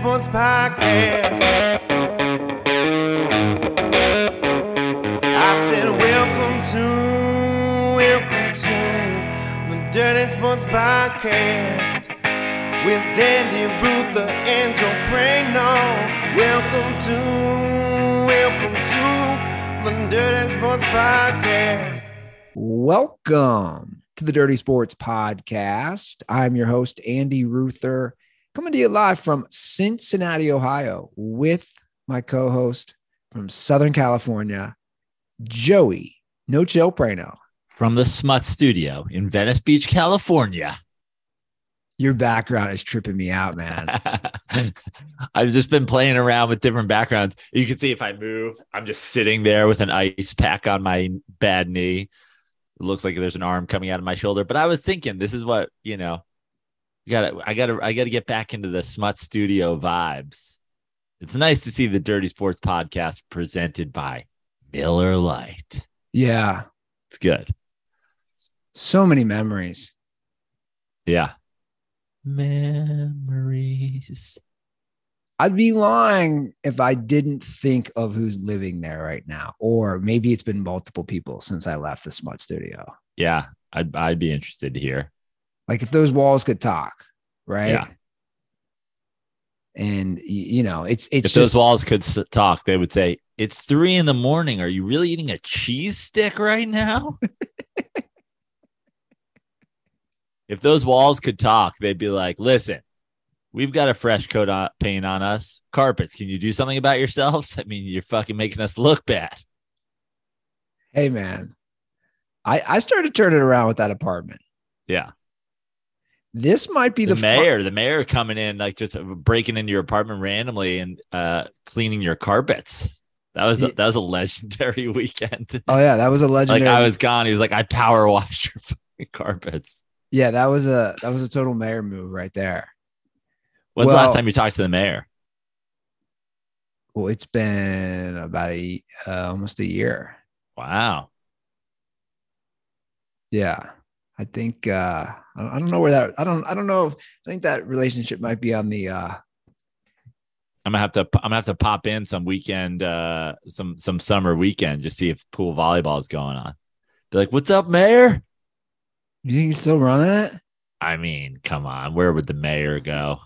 Sports Podcast. I said, Welcome to, welcome to the Dirty Sports Podcast with Andy Ruther and Joe Prano. Welcome to, welcome to the Dirty Sports Podcast. Welcome to the Dirty Sports Podcast. I'm your host, Andy Ruther, coming to you live from Cincinnati, Ohio, with my co host from Southern California, Joey No Chill Prano. from the Smut Studio in Venice Beach, California. Your background is tripping me out, man. I've just been playing around with different backgrounds. You can see if I move, I'm just sitting there with an ice pack on my bad knee. It looks like there's an arm coming out of my shoulder. But I was thinking, this is what you know. You gotta, I gotta, I gotta get back into the Smut Studio vibes. It's nice to see the Dirty Sports Podcast presented by Miller Lite. yeah, It's good. so many memories. Yeah. Memories. I'd be lying if I didn't think of who's living there right now, or maybe it's been multiple people since I left the Smut Studio. Yeah, I'd I'd be interested to hear. Like if those walls could talk, right? Yeah. And you know, it's it's if those walls could talk, they would say, "It's three in the morning. Are you really eating a cheese stick right now?" if those walls could talk, they'd be like, "Listen, we've got a fresh coat of paint on us. Carpets. Can you do something about yourselves? I mean, you're fucking making us look bad." hey man, I I started turning around with that apartment. Yeah, This might be the, the, mayor, the mayor coming in like just breaking into your apartment randomly and uh cleaning your carpets. That was Ye- that was a legendary weekend. oh yeah, that was a legendary. like. I was gone. He was like, I power washed your fucking carpets. yeah, that was a that was a total mayor move right there. When's the last time you talked to the mayor? Well, it's been about a uh, almost a year. Wow. Yeah, I think uh, I don't, know where that I don't I don't know. If, I think that relationship might be on the uh, I'm gonna have to I'm gonna have to pop in some weekend, uh some some summer weekend, just see if pool volleyball is going on. Be like, what's up, mayor? You think he's still running it? I mean, come on, where would the mayor go?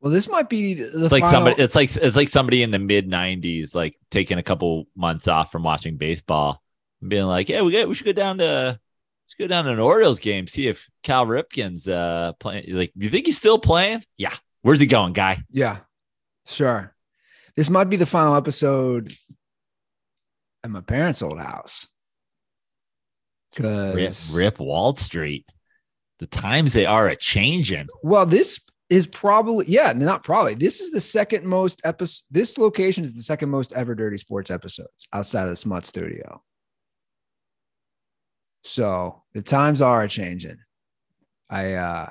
Well, this might be the like final- somebody it's like it's like somebody in the mid nineties, like taking a couple months off from watching baseball being like, Yeah, we get we should go down to let's go down to an Orioles game, see if Cal Ripken's uh playing. Like, do you think he's still playing? Yeah. Where's he going, guy? Yeah, sure. This might be the final episode at my parents' old house. Rip, Because Rip Wall Street. The times they are a changing. well, this is probably yeah, not probably. This is the second most episode. This location is the second most ever Dirty Sports episodes outside of the Smut Studio. So the times are changing. I uh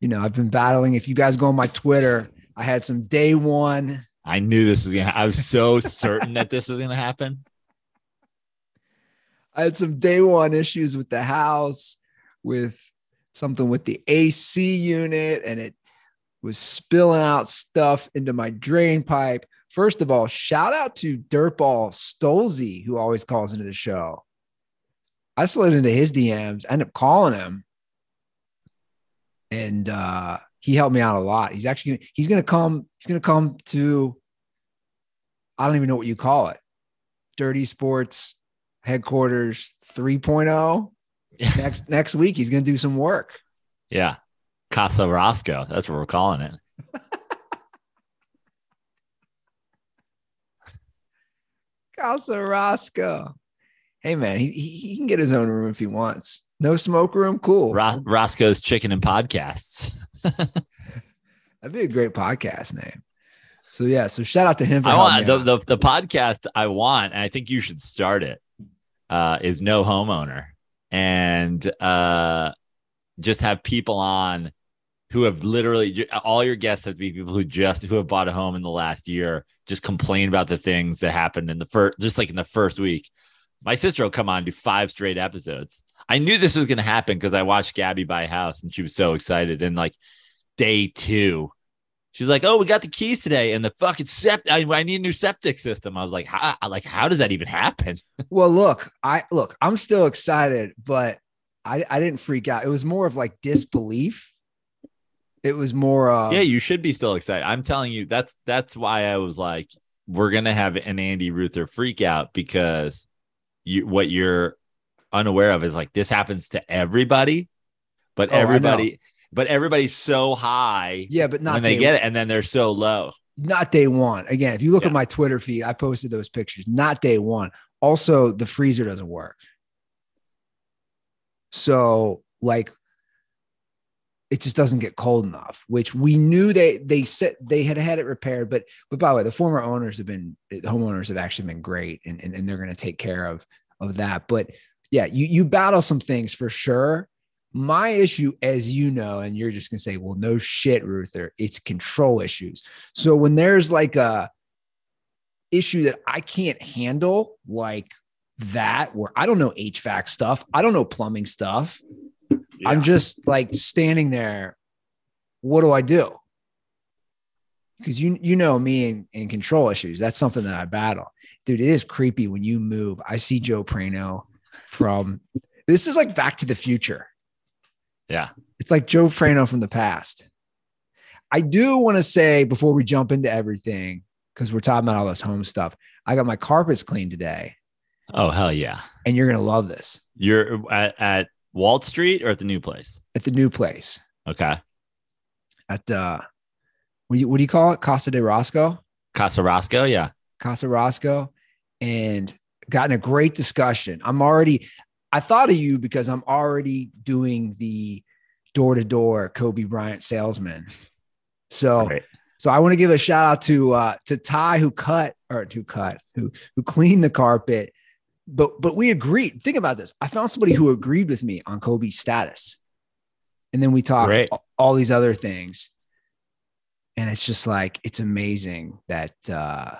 you know, I've been battling. If you guys go on my Twitter, I had some day one I knew this was gonna. I was so certain that this was gonna happen. I had some day one issues with the house, with something with the AC unit, and it was spilling out stuff into my drain pipe. First of all, shout out to Dirtball Stolzy, who always calls into the show. I slid into his DMs, end up calling him, and uh, he helped me out a lot. He's actually gonna, he's gonna come. He's gonna come to. I don't even know what you call it. Dirty Sports headquarters 3.0 next next week he's going to do some work Yeah, Casa Roscoe. That's what we're calling it. casa roscoe hey man he, he, he can get his own room if he wants no smoke room cool Ros- Roscoe's Chicken and Podcasts. that'd be a great podcast name so yeah so shout out to him for I want the, the the podcast I want, and I think you should start it. Uh, is no homeowner, and uh, just have people on who have literally all your guests have to be people who just who have bought a home in the last year, just complain about the things that happened in the first, just like in the first week. My sister will come on and do five straight episodes. I knew this was going to happen because I watched Gabby buy a house and she was so excited. And like day two, She's like, "Oh, we got the keys today, and the fucking sept. I, I need a new septic system." I was like, "How? Like, how does that even happen?" Well, look, I look, I'm still excited, but I, I didn't freak out. It was more of like disbelief. It was more of yeah, you should be still excited. I'm telling you, that's that's why I was like, we're gonna have an Andy Ruther freak out because you what you're unaware of is like this happens to everybody, but Oh, everybody, but everybody's so high yeah, but not when they get it, and then they're so low. not day one. Again, if you look Yeah. at my Twitter feed, I posted those pictures. Not day one. Also, the freezer doesn't work. So, like, it just doesn't get cold enough. Which we knew they they said they had had it repaired, but but by the way, the former owners have been the homeowners have actually been great, and and, and they're going to take care of of that. But yeah, you you battle some things for sure. My issue, as you know, and you're just gonna say, well, no shit, Ruther, it's control issues. So when there's like a issue that I can't handle, like that, where I don't know HVAC stuff, I don't know plumbing stuff. I'm just like standing there. What do I do? Because you you know me and, and control issues. That's something that I battle. Dude, it is creepy when you move. I see Joe Prano from this is like back to the future. yeah. It's like Joe Prano from the past. I do want to say before we jump into everything, because we're talking about all this home stuff. I got my carpets cleaned today, Oh hell yeah! and you're gonna love this You're at, at Walt Street or at the new place? at the new place Okay, at uh what do you what do you call it? Casa de Roscoe? Casa Roscoe. Yeah. Casa Roscoe, and gotten a great discussion. I'm already I thought of you because I'm already doing the door to door Kobe Bryant salesman. So Right. So I want to give a shout out to uh to Ty who cut or to cut who who cleaned the carpet. But but we agreed. Think about this. I found somebody who agreed with me on Kobe's status. And then we talked Great. all these other things. And it's just like it's amazing that uh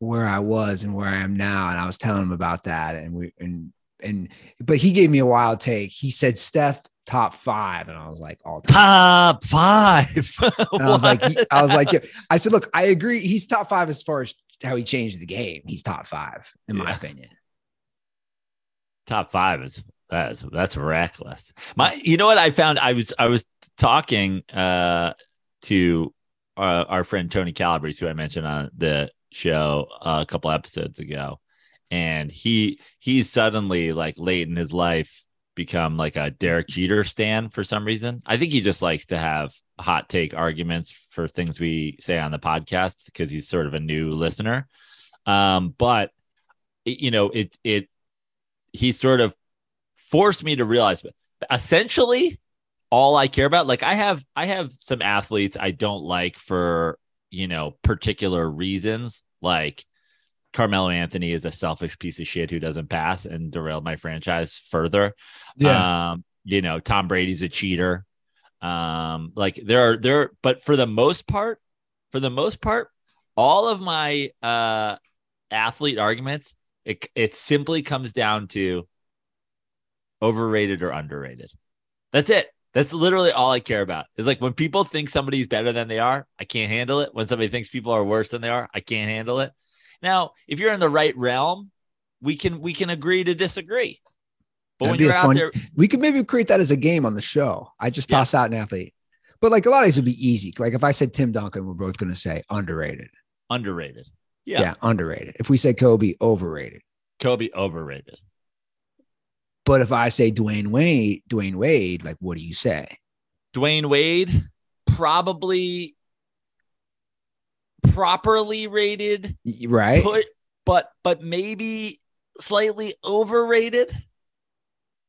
where I was and where I am now. And I was telling him about that. And we and and but he gave me a wild take. He said Steph top five. And I was like, all time. Top five. And I was like, I was like, yeah. I said, look, I agree. He's top five as far as how he changed the game. He's top five, in my opinion. top five is that's that's reckless. My, you know what I found? I was I was talking uh to uh, our friend Tony Calabrese, who I mentioned on the show uh, a couple episodes ago, and he he's suddenly like late in his life become like a Derek Jeter stand for some reason. I think he just likes to have hot take arguments for things we say on the podcast because he's sort of a new listener. Um, but you know, it it he sort of forced me to realize essentially all I care about like I have I have some athletes I don't like for you know particular reasons like Carmelo Anthony is a selfish piece of shit who doesn't pass and derailed my franchise further. Um, you know, Tom Brady's a cheater. Um, like there are there, but for the most part, for the most part, all of my uh athlete arguments, it it simply comes down to overrated or underrated. That's it. That's literally all I care about. Is like when people think somebody's better than they are, I can't handle it. When somebody thinks people are worse than they are, I can't handle it. Now, if you're in the right realm, we can we can agree to disagree. But That'd when you're out fun- there, we could maybe create that as a game on the show. I just Yeah. toss out an athlete. But like a lot of these would be easy. Like if I said Tim Duncan, we're both going to say underrated. underrated. Yeah. Yeah. underrated. If we say Kobe, overrated. Kobe overrated. But if I say Dwyane Wade, Dwyane Wade, like what do you say? Dwyane Wade, probably properly rated, Right? put, but but maybe slightly overrated.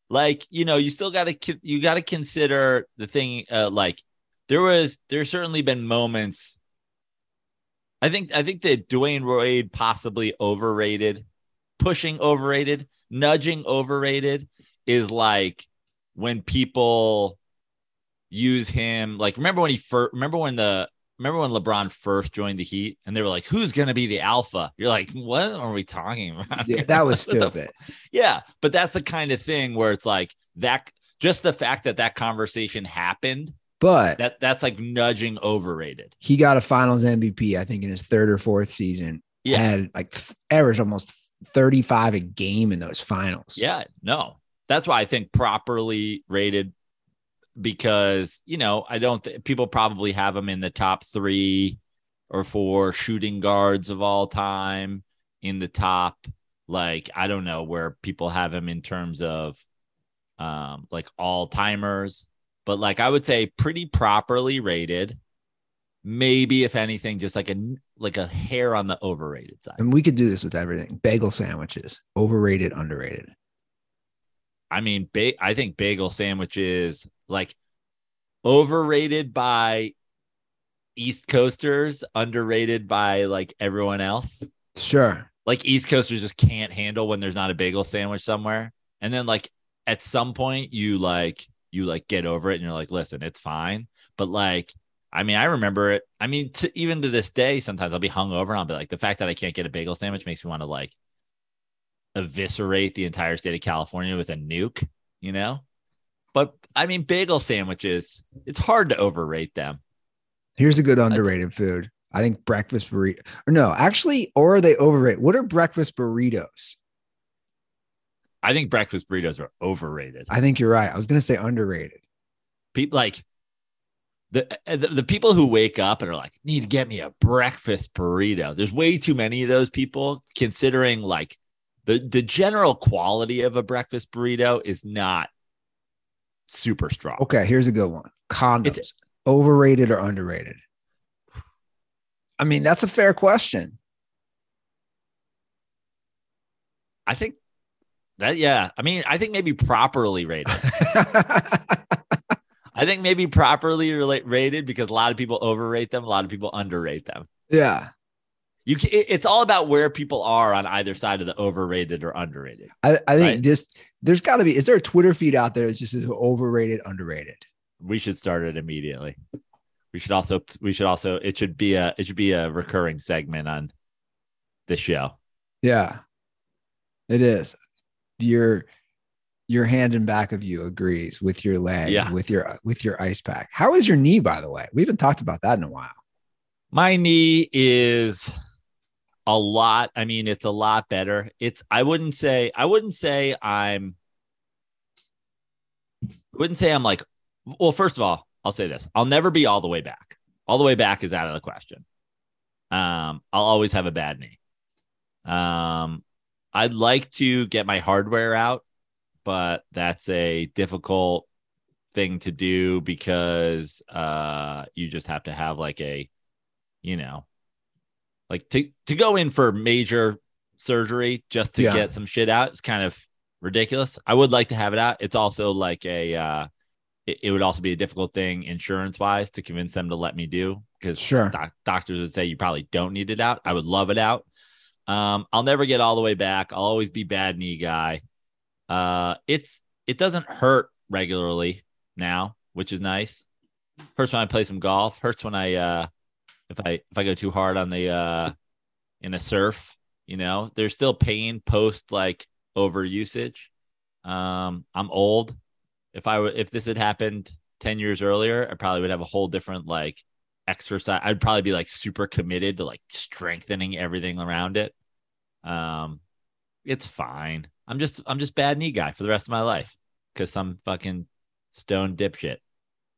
Like you know, you still got to you got to consider the thing. Uh, like there was there's certainly been moments. I think I think that Dwyane Wade possibly overrated, pushing overrated, nudging overrated is like when people use him. Like remember when he first remember when the remember when LeBron first joined the Heat and they were like, "Who's gonna be the alpha?" You're like, "What are we talking about?" Yeah, that was stupid. yeah, but that's the kind of thing where it's like that just the fact that that conversation happened but That that's like nudging overrated. he got a finals MVP, I think, in his third or fourth season. Yeah. Had like averaged almost 35 a game in those finals. Yeah, no. That's why I think properly rated because, you know, I don't th- people probably have him in the top 3 or 4 shooting guards of all time in the top like I don't know where people have him in terms of um like all-timers, but like I would say pretty properly rated. Maybe if anything just like a like a hair on the overrated side. And we could do this with everything. Bagel sandwiches, overrated, underrated. I mean, ba- I think bagel sandwiches like overrated by East Coasters, underrated by like everyone else. Sure. Like East Coasters just can't handle when there's not a bagel sandwich somewhere. And then like at some point you like you like get over it and you're like, listen, it's fine. But like, I mean, I remember it. I mean, to, even to this day, sometimes I'll be hungover and I'll be like, the fact that I can't get a bagel sandwich makes me want to like eviscerate the entire state of California with a nuke, you know? But I mean, bagel sandwiches, it's hard to overrate them. Here's a good underrated food. I think breakfast burrito. Or no, actually, or are they overrated? What are breakfast burritos? I think breakfast burritos are overrated. I think you're right. I was going to say underrated. People like the, uh, the the people who wake up and are like, need to get me a breakfast burrito. There's way too many of those people considering like the the general quality of a breakfast burrito is not super strong. Okay, here's a good one. Condoms, overrated or underrated? I mean, that's a fair question. I think that yeah. I mean, I think maybe properly rated. I think maybe properly rated because a lot of people overrate them, a lot of people underrate them. yeah. You can, it's all about where people are on either side of the overrated or underrated. I, I think Right. just there's got to be. Is there a Twitter feed out there that's just overrated, underrated? We should start it immediately. We should also we should also it should be a it should be a recurring segment on the show. Yeah, it is. Your your hand in back of you agrees with your leg, Yeah. with your with your ice pack. How is your knee, by the way? We haven't talked about that in a while. My knee is a lot. I mean, it's a lot better. It's I wouldn't say I wouldn't say I'm wouldn't say I'm like well, first of all, I'll say this. I'll never be all the way back. All the way back is out of the question. Um, I'll always have a bad knee. Um, I'd like to get my hardware out, but that's a difficult thing to do because uh you just have to have like a you know like to to go in for major surgery just to Yeah. get some shit out it's kind of ridiculous. I would like to have it out. It's also like a uh it, it would also be a difficult thing insurance wise to convince them to let me do because Sure. doc- doctors would say you probably don't need it out. I would love it out. Um i'll never get all the way back. I'll always be bad knee guy. Uh it's it doesn't hurt regularly now which is nice. Hurts when i play some golf. Hurts when i uh if I if I go too hard on the uh in a surf, you know, there's still pain post like over usage. Um, I'm old. If I were if this had happened 10 years earlier, I probably would have a whole different like exercise. I'd probably be like super committed to like strengthening everything around it. Um, it's fine. I'm just I'm just bad knee guy for the rest of my life because some fucking stone dipshit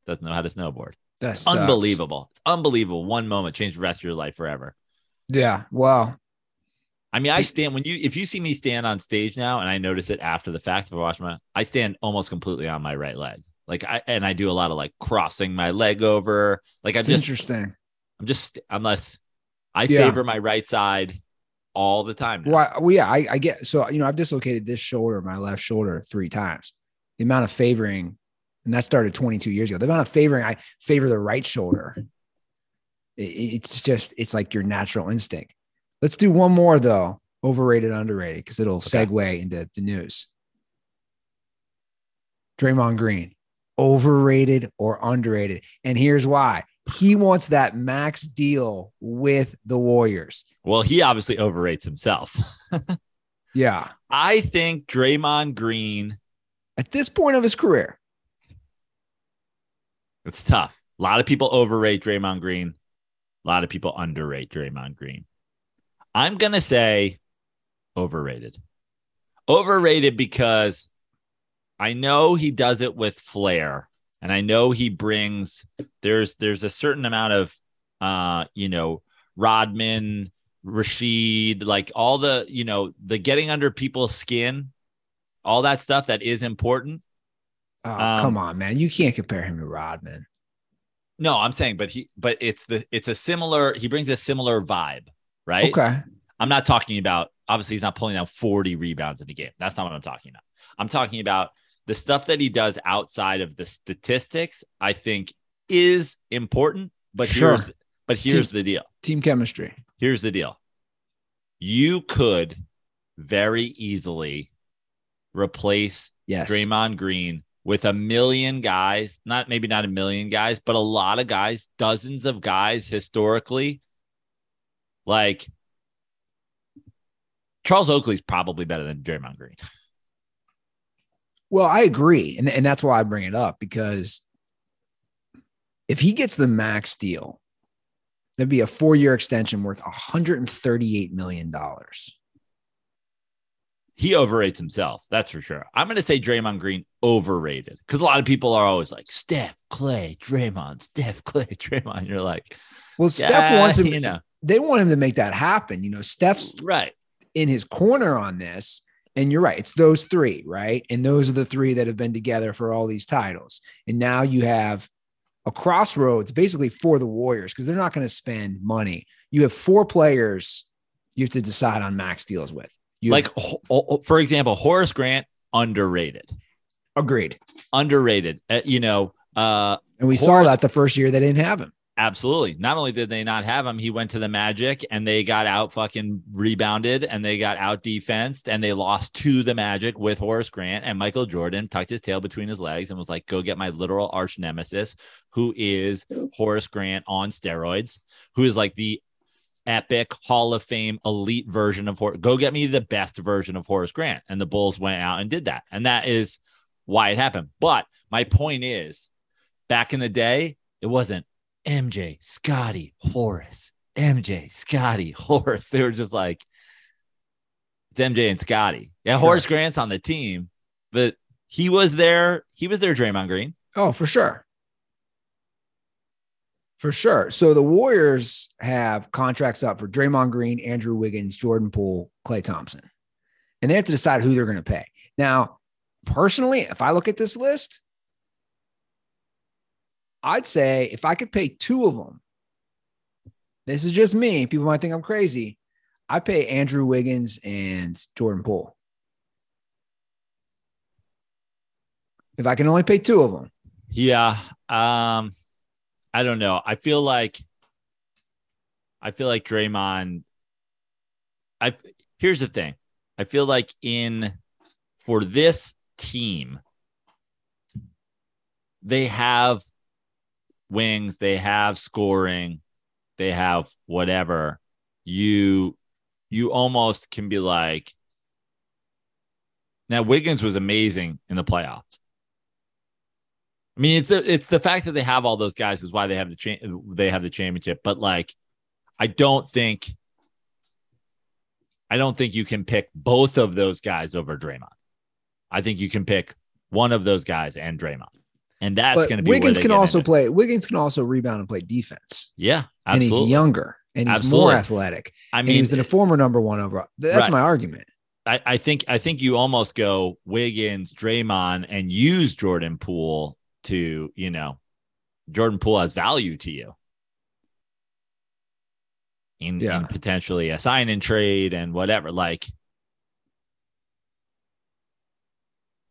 doesn't know how to snowboard. That sucks. Unbelievable. It's unbelievable. One moment changed the rest of your life forever. Yeah. Wow. I mean, I stand when you if you see me stand on stage now and I notice it after the fact if I watch my I stand almost completely on my right leg. Like I and I do a lot of like crossing my leg over. Like I'm just interesting. I'm just unless I Yeah. favor my right side all the time. now. Why? Well, yeah, I, I get so you know I've dislocated this shoulder, my left shoulder, three times. The amount of favoring, and that started 22 years ago. The amount of favoring I favor the right shoulder. it's just it's like your natural instinct. Let's do one more though. Overrated, underrated, because it'll Okay. segue into the news. Draymond Green, overrated or underrated, and here's why. He wants that max deal with the Warriors. Well, he obviously overrates himself. Yeah, I think Draymond Green at this point of his career. It's tough. A lot of people overrate Draymond Green. A lot of people underrate Draymond Green. I'm going to say overrated. Overrated because I know he does it with flair and I know he brings there's there's a certain amount of uh you know Rodman, Rasheed, like all the, you know, the getting under people's skin, all that stuff that is important. Oh, Um, come on, man. You can't compare him to Rodman. No, I'm saying, but he, but it's the, it's a similar, he brings a similar vibe, right? Okay. I'm not talking about, obviously, he's not pulling out 40 rebounds in a game. That's not what I'm talking about. I'm talking about the stuff that he does outside of the statistics, I think is important. But Sure. here's, but here's team- the deal. Team chemistry. here's the deal you could very easily replace Yes. Draymond Green with a million guys, not maybe not a million guys, but a lot of guys, dozens of guys historically. Like Charles Oakley's probably better than Draymond Green. Well, I agree. And, and that's why I bring it up because if he gets the max deal, that'd be a four year extension worth $138 million. He overrates himself. That's for sure. I'm going to say Draymond Green overrated because a lot of people are always like Steph, Klay, Draymond, Steph, Klay, Draymond. You're like, Well, Steph yeah, wants him, you know, they want him to make that happen. You know, Steph's right. in his corner on this. And you're right. It's those three, right? And those are the three that have been together for all these titles. And now you have a crossroads basically for the Warriors because they're not going to spend money. You have four players you have to decide on max deals with. You like ho- for example horace grant underrated agreed. underrated Uh, you know uh And we saw that the first year they didn't have him. absolutely not only did they not have him he went to the magic and they got out fucking rebounded and they got out defensed and they lost to the magic with horace grant and michael jordan tucked his tail between his legs and was like go get my literal arch nemesis who is horace grant on steroids who is like the epic Hall of Fame elite version of Horace. Go get me the best version of Horace Grant. And the Bulls went out and did that. And that is why it happened. But my point is, back in the day, it wasn't MJ, Scottie, Horace, MJ, Scottie, Horace. They were just like, it's MJ and Scottie. Yeah, Sure. Horace Grant's on the team, but he was there. He was there, Draymond Green. Oh, for sure. For sure. So the Warriors have contracts up for Draymond Green, Andrew Wiggins, Jordan Poole, Klay Thompson. And they have to decide who they're going to pay. Now, personally, if I look at this list, I'd say if I could pay two of them, this is just me. People might think I'm crazy. I pay Andrew Wiggins and Jordan Poole. If I can only pay two of them. Yeah. Um, I don't know. I feel like I feel like Draymond. I here's the thing. I feel like in for this team, they have wings, they have scoring, they have whatever. You you almost can be like now Wiggins was amazing in the playoffs. I mean, it's the, it's the fact that they have all those guys is why they have the cha- they have the championship. But like, I don't think, I don't think you can pick both of those guys over Draymond. I think you can pick one of those guys and Draymond, and that's going to be Wiggins can also into play. Wiggins can also rebound and play defense, Yeah, and he's younger and he's Absolutely. more athletic. I mean, he's the former number one overall. That's Right. my argument. I, I think I think you almost go Wiggins, Draymond, and use Jordan Poole to you know, Jordan Poole has value to you. In, Yeah. in potentially a sign and trade and whatever. Like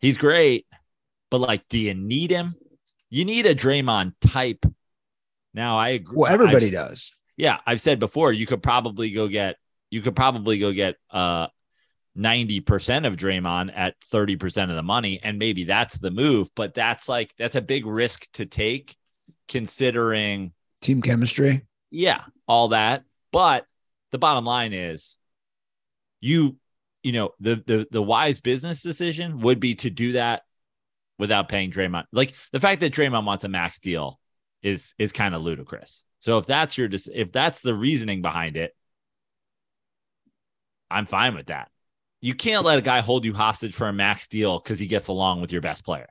he's great, but like, do you need him? You need a Draymond type. Now I agree. Well, everybody I've- does. yeah, I've said before, you could probably go get you could probably go get uh 90% of Draymond at 30% of the money and maybe that's the move, but that's like that's a big risk to take considering Team chemistry. yeah, all that. But the bottom line is you you know, the the the wise business decision would be to do that without paying Draymond. Like the fact that Draymond wants a max deal is is kind of ludicrous. So if that's your if that's the reasoning behind it, I'm fine with that. You can't let a guy hold you hostage for a max deal because he gets along with your best player.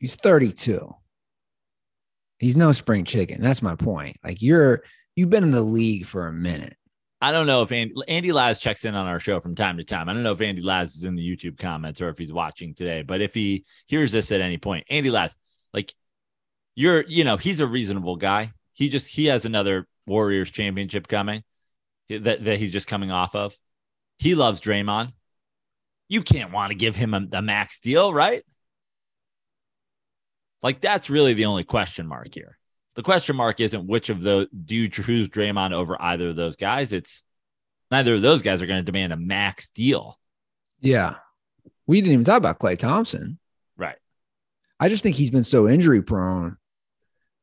He's 32. He's no spring chicken. That's my point. Like you're you've been in the league for a minute. I don't know if Andy, Andy Laz checks in on our show from time to time. I don't know if Andy Laz is in the YouTube comments or if he's watching today, but if he hears this at any point, Andy Laz, like you're, you know, he's a reasonable guy. He just he has another Warriors championship coming that, that he's just coming off of. He loves Draymond. You can't want to give him a, a max deal, right? Like that's really the only question mark here. The question mark isn't which of those do you choose Draymond over either of those guys. It's neither of those guys are going to demand a max deal. Yeah. We didn't even talk about Klay Thompson. Right. I just think he's been so injury prone.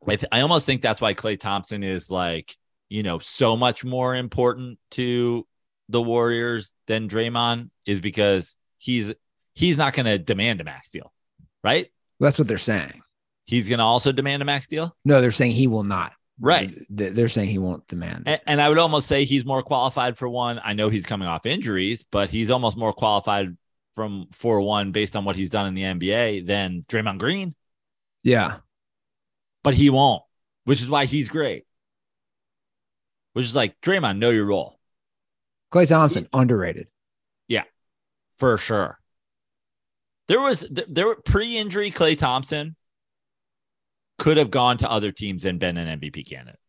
I, th- I almost think that's why Klay Thompson is like, you know, so much more important to the Warriors than Draymond is because he's he's not going to demand a max deal, right? That's what they're saying. He's going to also demand a max deal. No, they're saying he will not. Right. They're saying he won't demand. And, and I would almost say he's more qualified for one. I know he's coming off injuries, but he's almost more qualified from for one based on what he's done in the NBA than Draymond Green. Yeah. But he won't, which is why he's great. Which is like Draymond, know your role. Klay Thompson, underrated. Yeah, for sure. There was there were pre-injury Klay Thompson could have gone to other teams and been an MVP candidate.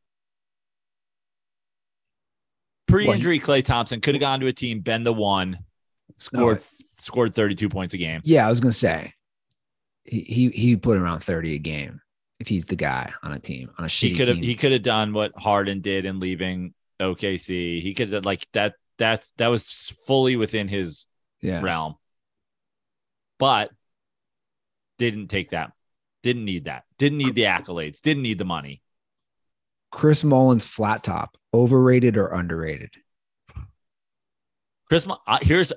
Pre-injury Klay Thompson could have gone to a team, been the one, scored no, scored 32 points a game. Yeah, I was gonna say he he he put around 30 a game if he's the guy on a team on a shitty he could have he could have done what Harden did in leaving OKC. He could have like that that that was fully within his yeah. realm. But didn't take that. Didn't need that. Didn't need the accolades. Didn't need the money. Chris Mullins flat top, overrated or underrated? Chris, uh, here's,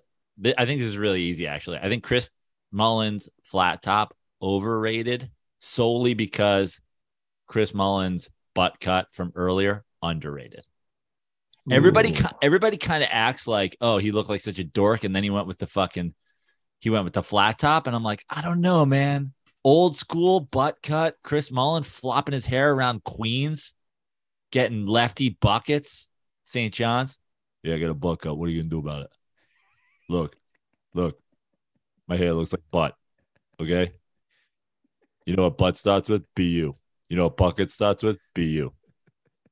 I think this is really easy actually. I think Chris Mullins flat top overrated solely because Chris Mullins butt cut from earlier underrated. Ooh. Everybody, everybody kind of acts like, oh, he looked like such a dork, and then he went with the fucking, he went with the flat top, and I'm like, I don't know, man. Old school butt cut, Chris Mullin flopping his hair around Queens, getting lefty buckets, St. John's. Yeah, I got a butt cut. What are you gonna do about it? Look, look, my hair looks like butt. Okay. You know what butt starts with? B U. You know what bucket starts with? B U.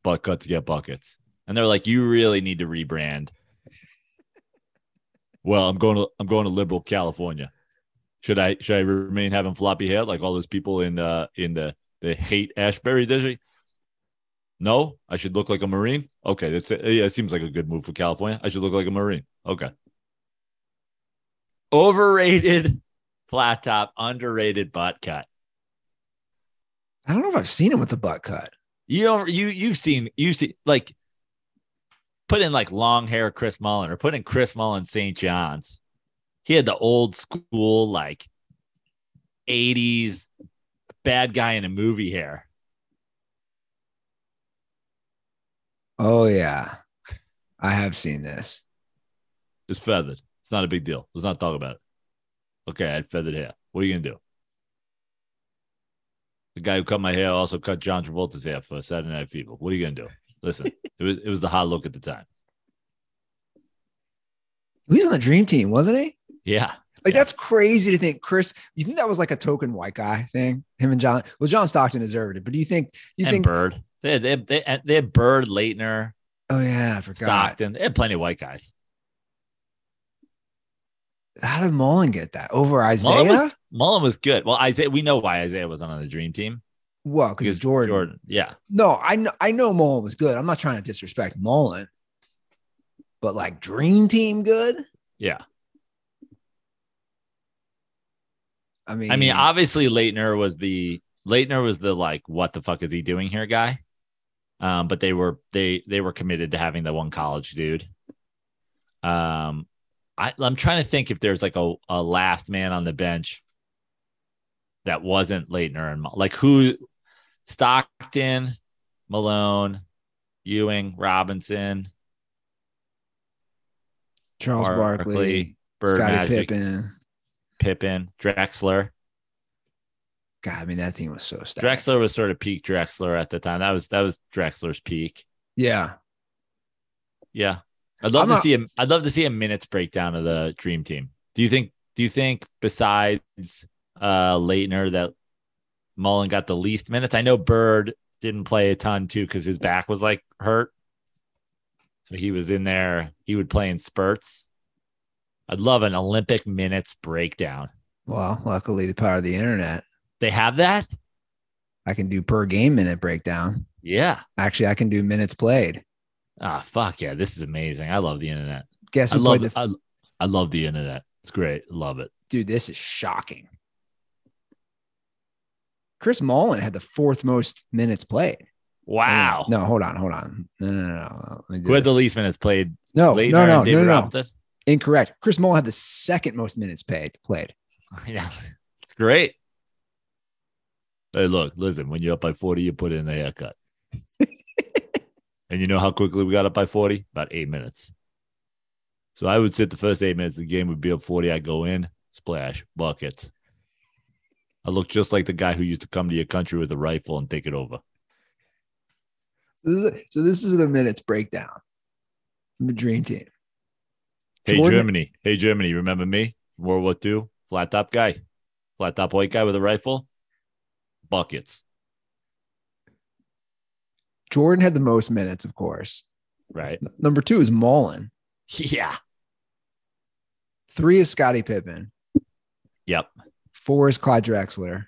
Butt cut to get buckets. And they're like, you really need to rebrand. well, I'm going to I'm going to liberal California. Should I should I remain having floppy hair like all those people in uh in the the Haight-Ashbury district? No, I should look like a Marine. Okay, that's it. Yeah, it seems like a good move for California. I should look like a Marine. Okay. Overrated flat top, underrated butt cut. I don't know if I've seen him with the butt cut. You don't you you've seen you see like put in like long hair Chris Mullin or put in Chris Mullin St. John's. He had the old school, like 80s bad guy in a movie hair. Oh, yeah. I have seen this. It's feathered. It's not a big deal. Let's not talk about it. Okay, I had feathered hair. What are you going to do? The guy who cut my hair also cut John Travolta's hair for Saturday Night Fever. What are you going to do? Listen, it was it was the hot look at the time. He was on the dream team, wasn't he? Yeah. Like yeah. that's crazy to think, Chris. You think that was like a token white guy thing? Him and John. Well, John Stockton deserved it, but do you think you and think Bird? They had, they had, they had, Bird, Laettner. Oh yeah, I forgot. Stockton. They had plenty of white guys. How did Mullin get that over Isiah? Mullin was, Mullin was good. Well, Isiah, we know why Isiah was on the dream team. Well, because Jordan. Jordan. Yeah. No, I know I know Mullin was good. I'm not trying to disrespect Mullin, but like dream team good. Yeah. I mean, I mean, obviously Laettner was the Laettner was the like, what the fuck is he doing here, guy? Um, but they were they they were committed to having the one college dude. Um, I I'm trying to think if there's like a, a last man on the bench that wasn't Laettner and like who Stockton, Malone, Ewing, Robinson, Charles Barkley, Bird Scottie Magic, Pippen. Pippen, Drexler. God, I mean that team was so stacked. Drexler was sort of peak Drexler at the time. That was that was Drexler's peak. Yeah. Yeah. I'd love I'm to not- see him. I'd love to see a minutes breakdown of the dream team. Do you think do you think besides uh Laettner that Mullin got the least minutes? I know Bird didn't play a ton too because his back was like hurt. So he was in there, he would play in spurts. I'd love an Olympic minutes breakdown. Well, luckily the power of the internet. They have that? I can do per game minute breakdown. Yeah. Actually, I can do minutes played. Ah, fuck yeah. This is amazing. I love the internet. Guess I love played the I, I love the internet. It's great. Love it. dude? This is shocking. Chris Mullin had the fourth most minutes played. Wow. No, hold on, hold on. No, no, no, no. Who had the least minutes played? No, Laettner no, no, and no, no. Incorrect. Chris Mullin had the second most minutes paid played. Yeah, it's great. Hey, look, listen, when you're up by 40, you put in the haircut. and you know how quickly we got up by 40? About eight minutes. So I would sit the first eight minutes, the game would be up 40. I'd go in, splash, buckets. I look just like the guy who used to come to your country with a rifle and take it over. This so this is the minutes breakdown. from The dream team. Hey, Jordan- Germany. Hey, Germany. Remember me? World War II? Flat top guy. Flat top white guy with a rifle. Buckets. Jordan had the most minutes, of course. Right. Number two is Mullin. Yeah. Three is Scottie Pippen. Yep. Four is Clyde Drexler.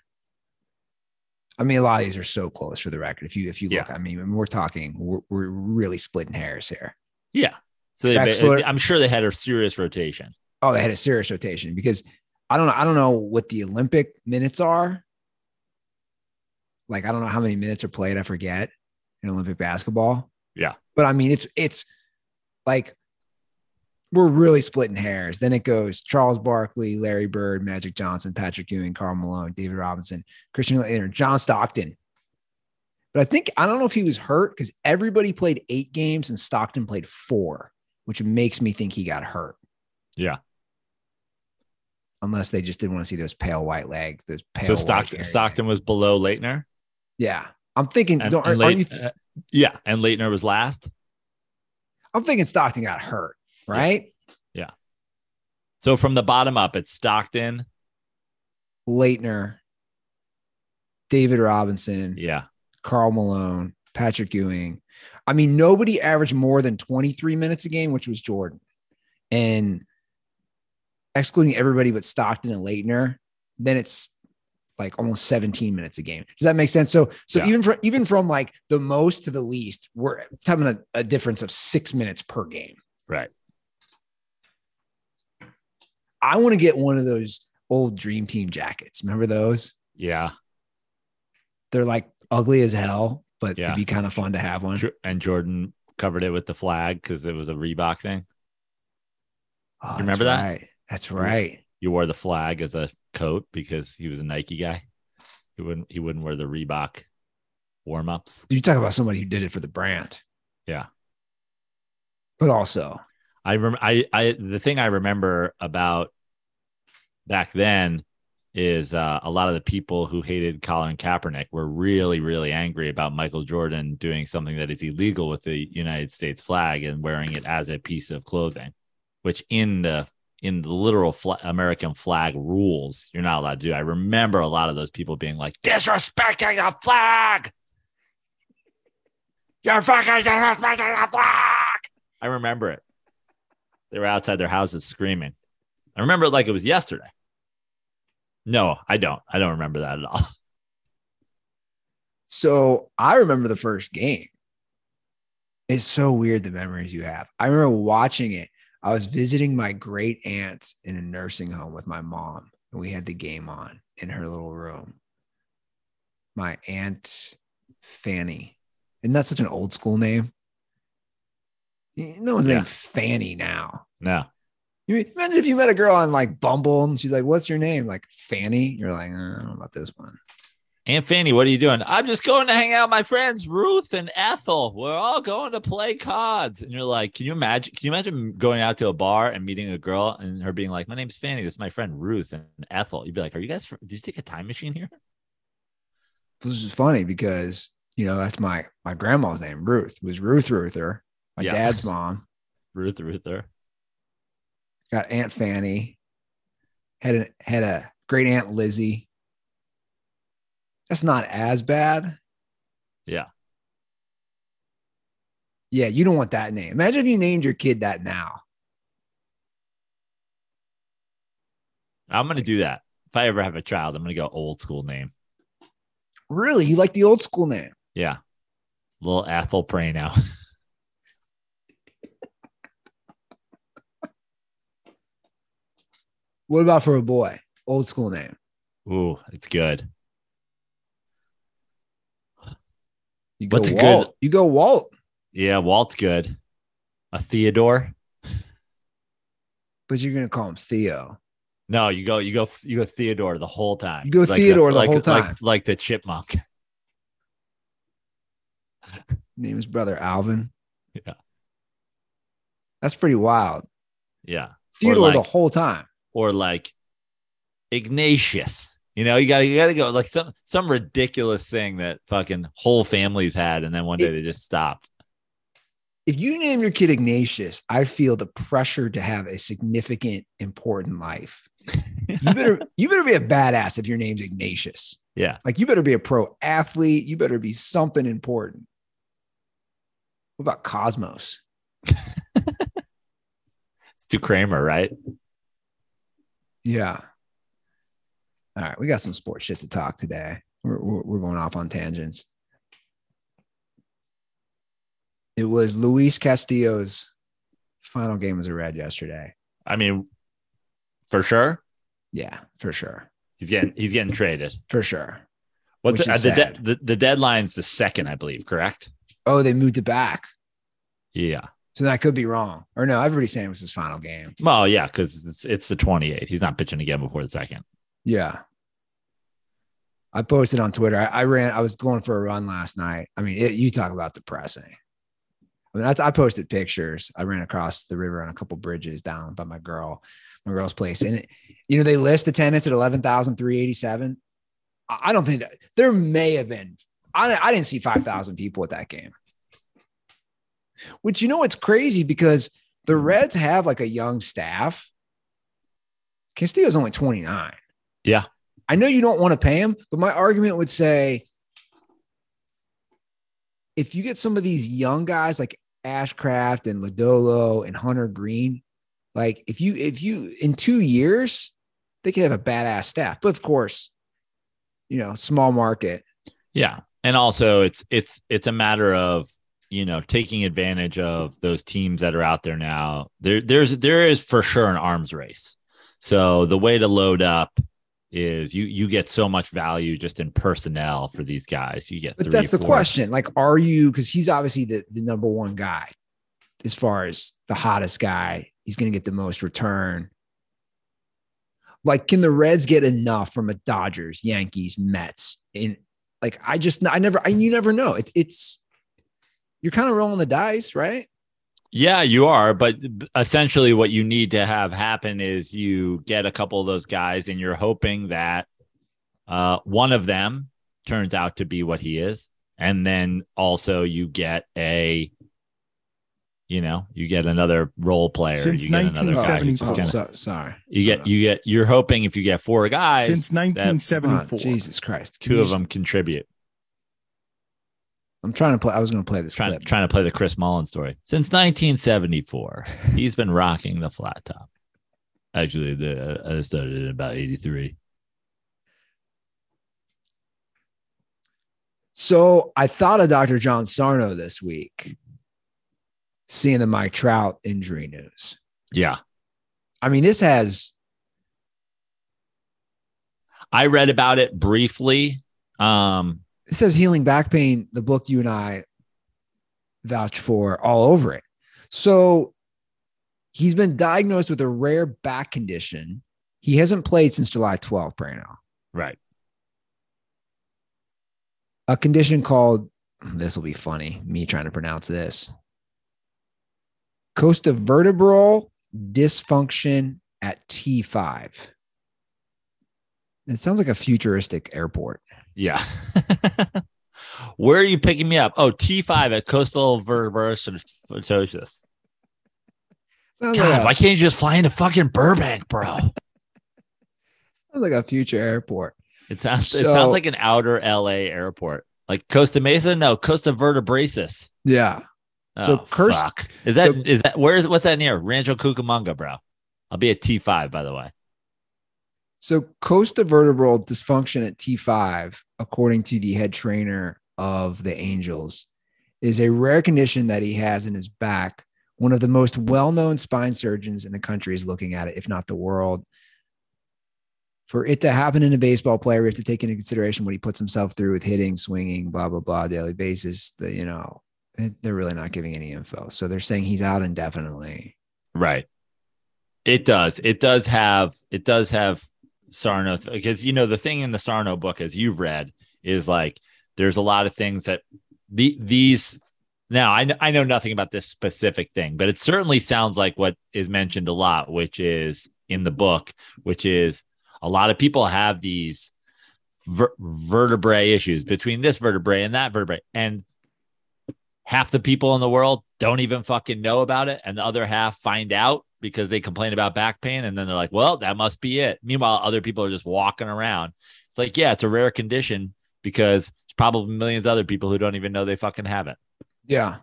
I mean, a lot of these are so close for the record. If you if you look, Yeah. I mean, we're talking, we're, we're really splitting hairs here. Yeah. So they, Drexler- I'm sure they had a serious rotation. Oh, they had a serious rotation because I don't know. I don't know what the Olympic minutes are. Like, I don't know how many minutes are played. I forget in Olympic basketball. Yeah. But I mean, it's it's like we're really splitting hairs. Then it goes Charles Barkley, Larry Bird, Magic Johnson, Patrick Ewing, Karl Malone, David Robinson, Christian Laettner, John Stockton. But I think I don't know if he was hurt because everybody played eight games and Stockton played four, which makes me think he got hurt. Yeah. Unless they just didn't want to see those pale white legs, those pale. so Stockton, Stockton was below Laettner. Yeah, I'm thinking. And, don't, and you, Leit- uh, yeah. And Laettner was last. I'm thinking Stockton got hurt, right? Yeah. So from the bottom up, it's Stockton. Laettner, David Robinson, Yeah. Karl Malone, Patrick Ewing. I mean, nobody averaged more than 23 minutes a game, which was Jordan. And excluding everybody but Stockton and Laettner, then it's like almost 17 minutes a game. Does that make sense? So, so Yeah. even from even from like the most to the least, we're having a, a difference of six minutes per game. Right. I want to get one of those old Dream Team jackets. Remember those? Yeah. They're like ugly as hell, but Yeah. it'd be kind of fun to have one. And Jordan covered it with the flag because it was a Reebok thing. Oh, remember that? Right. That's right. You wore the flag as a coat because he was a Nike guy. He wouldn't. He wouldn't wear the Reebok warm ups. You talk about somebody who did it for the brand. Yeah. But also, I remember I I the thing I remember about back then is uh, a lot of the people who hated Colin Kaepernick were really really angry about Michael Jordan doing something that is illegal with the United States flag and wearing it as a piece of clothing, which in the in the literal American flag rules you're not allowed to do. I remember a lot of those people being like disrespecting the flag. You're fucking disrespecting the flag. I remember it. They were outside their houses screaming. I remember it like it was yesterday. No, I don't. I don't remember that at all. so I remember the first game. It's so weird the memories you have. I remember watching it. I was visiting my great aunt in a nursing home with my mom, and we had the game on in her little room. My aunt Fanny. Isn't that such an old school name? No one's Yeah. named Fanny now. No. You imagine if you met a girl on like Bumble and she's like, "What's your name?" Like Fanny. You're like, uh, I don't know about this one. Aunt Fanny, what are you doing? I'm just going to hang out with my friends Ruth and Ethel. We're all going to play cards. And you're like, can you imagine? Can you imagine going out to a bar and meeting a girl and her being like, "My name's Fanny. This is my friend Ruth and Ethel." You'd be like, "Are you guys? fr- Did you take a time machine here?" This is funny because you know that's my my grandma's name, Ruth. It was Ruth Ruther, my Yeah. dad's mom. Ruth Ruther. Got Aunt Fanny. Had a had a great aunt Lizzie. That's not as bad. Yeah. Yeah, you don't want that name. Imagine if you named your kid that now. I'm gonna do that. If I ever have a child, I'm gonna go old school name. Really, you like the old school name? Yeah. Little Ethel Pray now. What about for a boy? Old school name. Ooh, it's good. You go What's a good- You go Walt, Yeah, Walt's good. A Theodore. but you're gonna call him Theo. No, you go, you go, you go Theodore the whole time. You go Theodore the like, whole time. like the chipmunk. Name is brother Alvin. Yeah. That's pretty wild. Yeah. Theodore the whole time. Or like Ignatius. You know, you gotta you gotta go like some some ridiculous thing that fucking whole families had, and then one day they just stopped. If you name your kid Ignatius, I feel the pressure to have a significant, important life. You better you better be a badass if your name's Ignatius. yeah. Like you better be a pro athlete. You better be something important. What about Cosmos? It's to Kramer, right? Yeah. All right, we got some sports shit to talk today. We're, we're, going off on tangents. It was Luis Castillo's final game as a Red yesterday. I mean, for sure. Yeah, for sure. He's getting he's getting traded. For sure. What's the, uh, the, de- the the deadline's the second, I believe, correct? Oh, they moved it back. Yeah. So that could be wrong. Or no, everybody's saying it was his final game. Well, yeah, because it's it's the 28th. He's not pitching again before the second. Yeah. I posted on Twitter. I, I ran, I was going for a run last night. I mean, it, you talk about depressing. I mean, I, I posted pictures. I ran across the river on a couple bridges down by my girl, my girl's place. And, it, you know, they list the attendance at 11,387. I, I don't think that there may have been, I, I didn't see 5,000 people at that game. Which, you know, it's crazy because the Reds have like a young staff. Castillo's only 29. Yeah. I know you don't want to pay him, but my argument would say if you get some of these young guys like Ashcraft and Lodolo and Hunter Greene, like if you if you in two years they could have a badass staff. But of course, you know, small market. Yeah. And also it's it's it's a matter of, you know, taking advantage of those teams that are out there now. There there's there is for sure an arms race. So the way to load up is you you get so much value just in personnel for these guys. You get But three, that's the four- question. Like, are you because he's obviously the, the number one guy as far as the hottest guy. He's gonna get the most return. Like, can the Reds get enough from a Dodgers, Yankees, Mets? In like, I just I never I you never know. It, it's you're kind of rolling the dice, right? Yeah, you are. But essentially, what you need to have happen is you get a couple of those guys, and you're hoping that uh, one of them turns out to be what he is. And then also, you get a, you know, you get another role player. Since you get another guy 1974. gonna- so, sorry. you get, you get, you're hoping if you get four guys, Since Come on, 1974. Jesus Christ. Can two of just- them contribute. I'm trying to play. I was going to play this Trying, clip. trying to play the Chris Mullin story. Since 1974, he's been rocking the flat top. Actually, the I started in about 83. So I thought of Dr. John Sarno this week, seeing the Mike Trout injury news. Yeah. I mean, this has I read about it briefly. Um, it says healing back pain, the book you and I vouch for all over it. So He's been diagnosed with a rare back condition. He hasn't played since July 12th, Prano. Right. A condition called, this will be funny, me trying to pronounce this costovertebral dysfunction at T5. It sounds like a futuristic airport. Yeah. Where are you picking me up? Oh, T5 at Coastal Vertebrasis. God, like why can't you just fly into fucking Burbank, bro? sounds like a future airport. It sounds it sounds like an outer LA airport. Like Costa Mesa? No, Costa Vertebrasis. Yeah. Oh, So cursed- fuck. Is that so- is that where is what's that near? Rancho Cucamonga, bro. I'll be at T5, by the way. So costovertebral dysfunction at T5, according to the head trainer of the Angels, is a rare condition that he has in his back. One of the most well-known spine surgeons in the country is looking at it, if not the world. For it to happen in a baseball player, we have to take into consideration what he puts himself through with hitting, swinging, blah blah blah, daily basis. The you know they're really not giving any info, so they're saying he's out indefinitely. Right. It does. It does have it does have Sarno because you know the thing in the Sarno book as you've read is like there's a lot of things that the these now I I know nothing about this specific thing, but it certainly sounds like what is mentioned a lot, which is in the book, which is a lot of people have these ver- vertebrae issues between this vertebrae and that vertebrae, and half the people in the world don't even fucking know about it, and the other half find out because they complain about back pain, and then they're like, "Well, that must be it." Meanwhile, other people are just walking around. It's like, yeah, it's a rare condition because there's probably millions of other people who don't even know they fucking have it. Yeah.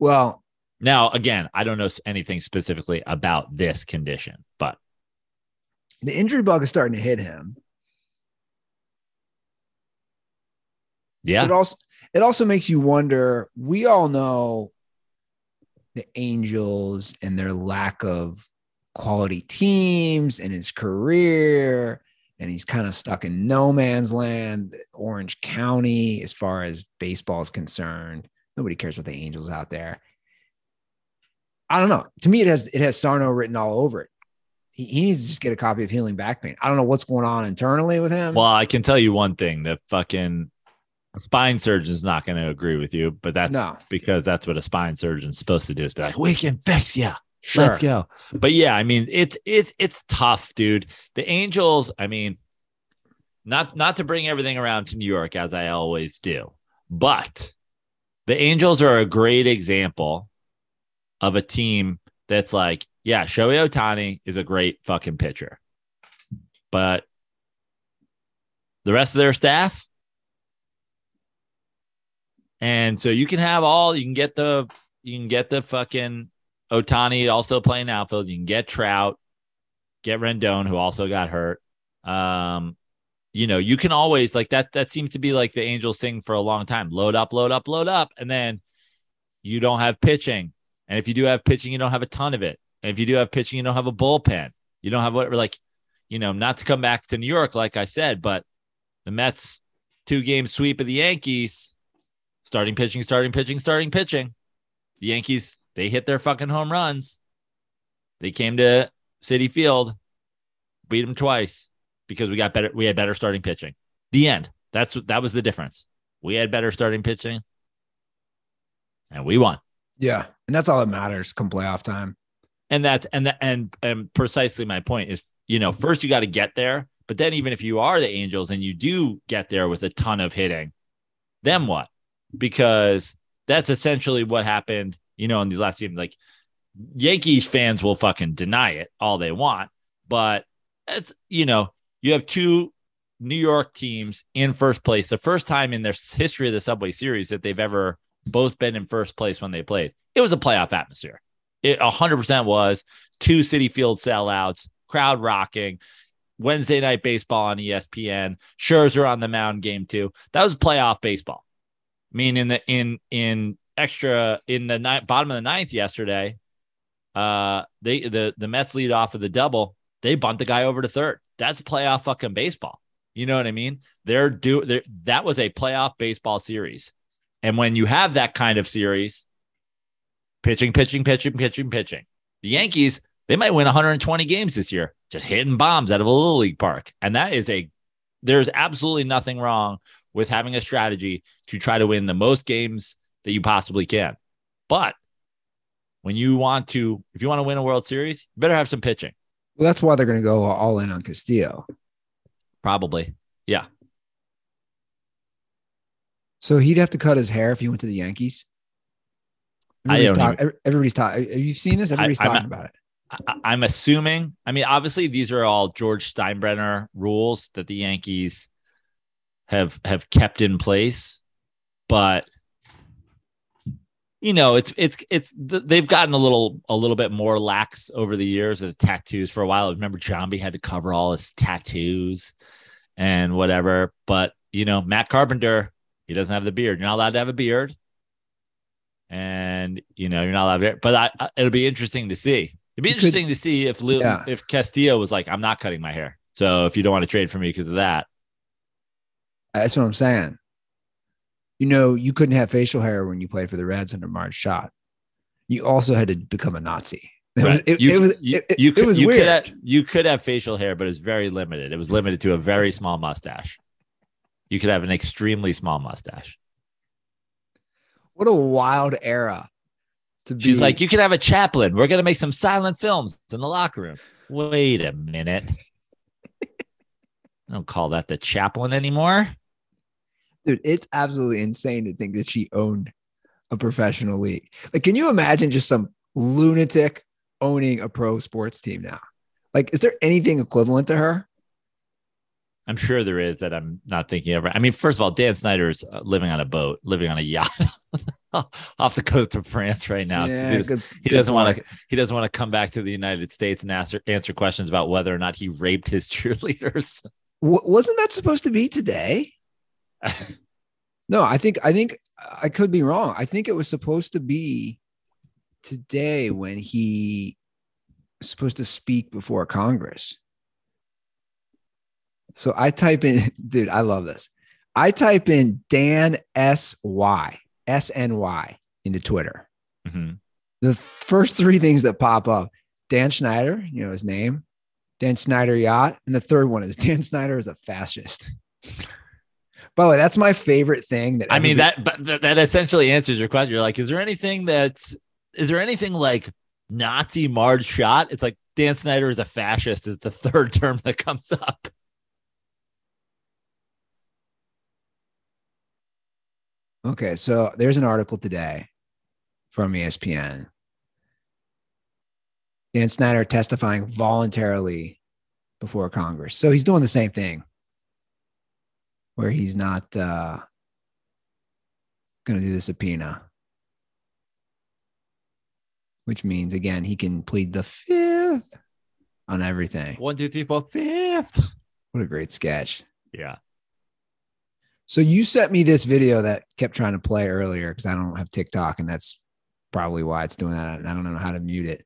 Well, Now, again, I don't know anything specifically about this condition, but the injury bug is starting to hit him. yeah, It also it also makes you wonder. We all know the Angels and their lack of quality teams and his career, and he's kind of stuck in no man's land, Orange County, as far as baseball is concerned. Nobody cares about the Angels out there. I don't know. To me, it has it has Sarno written all over it. He, he needs to just get a copy of Healing Back Pain. I don't know what's going on internally with him. Well, I can tell you one thing: the fucking spine surgeon's not going to agree with you, but that's No. because that's what a spine surgeon's supposed to do is be like, "We can fix you." sure. Let's go. But yeah, I mean, it's it's it's tough, dude. The Angels, I mean, not not to bring everything around to New York as I always do, but the Angels are a great example of a team that's like, yeah, Shohei Ohtani is a great fucking pitcher, but the rest of their staff. And so you can have all you can get the you can get the fucking Ohtani also playing outfield. You can get Trout, get Rendon, who also got hurt. Um, you know, you can always like that. That seems to be like the Angels thing for a long time. Load up, load up, load up, and then you don't have pitching. And if you do have pitching, you don't have a ton of it. And if you do have pitching, you don't have a bullpen. You don't have whatever, like, you know, not to come back to New York, like I said, but the Mets two game sweep of the Yankees, starting pitching, starting pitching, starting pitching. The Yankees, they hit their fucking home runs. They came to Citi Field, beat them twice because we got better. We had better starting pitching. The end. That's that was the difference. We had better starting pitching, and we won. Yeah. And that's all that matters come playoff time. And that's and that and and precisely my point is, you know, first you got to get there, but then even if you are the Angels and you do get there with a ton of hitting, then what? Because that's essentially what happened, you know, in these last games. Like Yankees fans will fucking deny it all they want, but it's you know, you have two New York teams in first place, the first time in their history of the Subway Series that they've ever both been in first place when they played. It was a playoff atmosphere. It 100% was two Citi Field sellouts, crowd rocking, Wednesday night baseball on ESPN, Scherzer on the mound game two. That was playoff baseball. I mean, in the in in extra in the ni- bottom of the ninth yesterday, uh, they the the Mets lead off of the double. They bunt the guy over to third. That's playoff fucking baseball. You know what I mean? They're do they're, that was a playoff baseball series, and when you have that kind of series, pitching, pitching, pitching, pitching, pitching. The Yankees, they might win 120 games this year, just hitting bombs out of a little league park. And that is a, there's absolutely nothing wrong with having a strategy to try to win the most games that you possibly can. But when you want to, if you want to win a World Series, you better have some pitching. Well, that's why they're going to go all in on Castillo. Probably. Yeah. So he'd have to cut his hair if he went to the Yankees. I Everybody's, don't talk, everybody's talking. Have you seen this? Everybody's I'm talking about it. I- I'm assuming. I mean, obviously, these are all George Steinbrenner rules that the Yankees have have kept in place, but you know, it's it's it's they've gotten a little a little bit more lax over the years of the tattoos. For a while, remember Giambi had to cover all his tattoos and whatever. But you know, Matt Carpenter, he doesn't have the beard. You're not allowed to have a beard, and you know, you're not allowed. To, but I, I, it'll be interesting to see. It'd be You could- interesting to see if Lil, Yeah. if Castillo was like, "I'm not cutting my hair." So if you don't want to trade for me because of that, That's what I'm saying. You know, you couldn't have facial hair when you played for the Reds under Marge Schott. You also had to become a Nazi. It was, it, you, it was, you, it, it- you it could, was you weird. Could have, you could have facial hair, but it's very limited. It was limited to a very small mustache. You could have an extremely small mustache. what a wild era to be. She's like, you could have a Chaplin. We're gonna make some silent films in the locker room. Wait a minute. I don't call that the Chaplin anymore. Dude, it's absolutely insane to think that she owned a professional league. Like, can you imagine just some lunatic owning a pro sports team now? Like, is there anything equivalent to her? I'm sure there is that I'm not thinking of. I mean, first of all, Dan Snyder's uh, living on a boat, living on a yacht off the coast of France right now. yeah, good, he good doesn't want to. He doesn't want to come back to the United States and answer answer questions about whether or not he raped his cheerleaders. W- wasn't that supposed to be today? No, I think I think I could be wrong. I think it was supposed to be today when he was supposed to speak before Congress. So I type in, dude, I love this. I type in Dan S Y S N Y into Twitter. Mhm. The first three things that pop up: Dan Schneider, you know his name, Dan Schneider yacht, and the third one is Dan Snyder is a fascist. By the way, that's my favorite thing. That I mean that, but th- that essentially answers your question. You're like, is there anything that's is there anything like Nazi Marge Schott? It's like Dan Snyder is a fascist is the third term that comes up. Okay, so there's an article today from ESPN. Dan Snyder testifying voluntarily before Congress. So he's doing the same thing where he's not uh, going to do the subpoena, which means, again, he can plead the fifth on everything. One, two, three, four, fifth. What a great sketch. Yeah. So you sent me this video that kept trying to play earlier because I don't have TikTok, and that's probably why it's doing that. And I don't know how to mute it.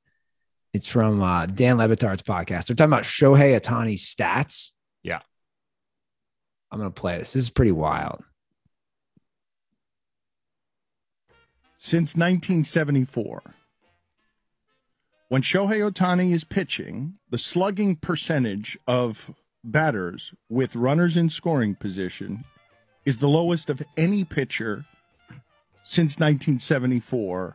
It's from uh, Dan Le Batard's podcast. They're talking about Shohei Ohtani's stats. Yeah. I'm gonna play this. This is pretty wild. since 1974. When Shohei Ohtani is pitching, the slugging percentage of batters with runners in scoring position is the lowest of any pitcher since 1974.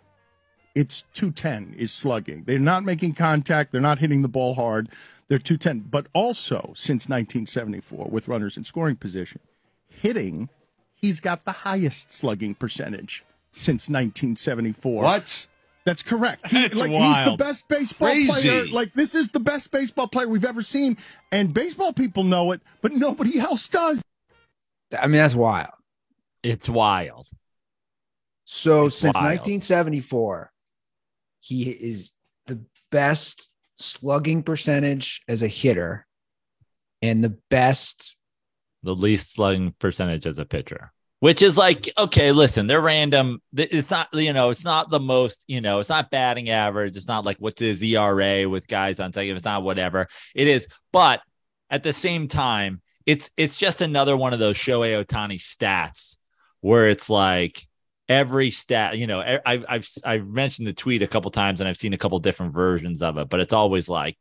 It's 210 is slugging. They're not making contact, they're not hitting the ball hard. They're 210, but also since 1974 with runners in scoring position. Hitting, he's got the highest slugging percentage since 1974. What? That's correct. He- That's like he's wild. the best baseball Crazy. player. Like this is the best baseball player we've ever seen, and baseball people know it, but nobody else does. I mean, that's wild. It's wild. So It's since wild. 1974, he is the best slugging percentage as a hitter and the best The least slugging percentage as a pitcher. Which is like, okay, listen, they're random. It's not, you know, it's not the most, you know, it's not batting average. It's not like what's his ERA with guys on second. It's not whatever it is. But at the same time, it's it's just another one of those Shohei Ohtani stats where it's like every stat. You know, I, I've I've I've mentioned the tweet a couple times, and I've seen a couple different versions of it, but it's always like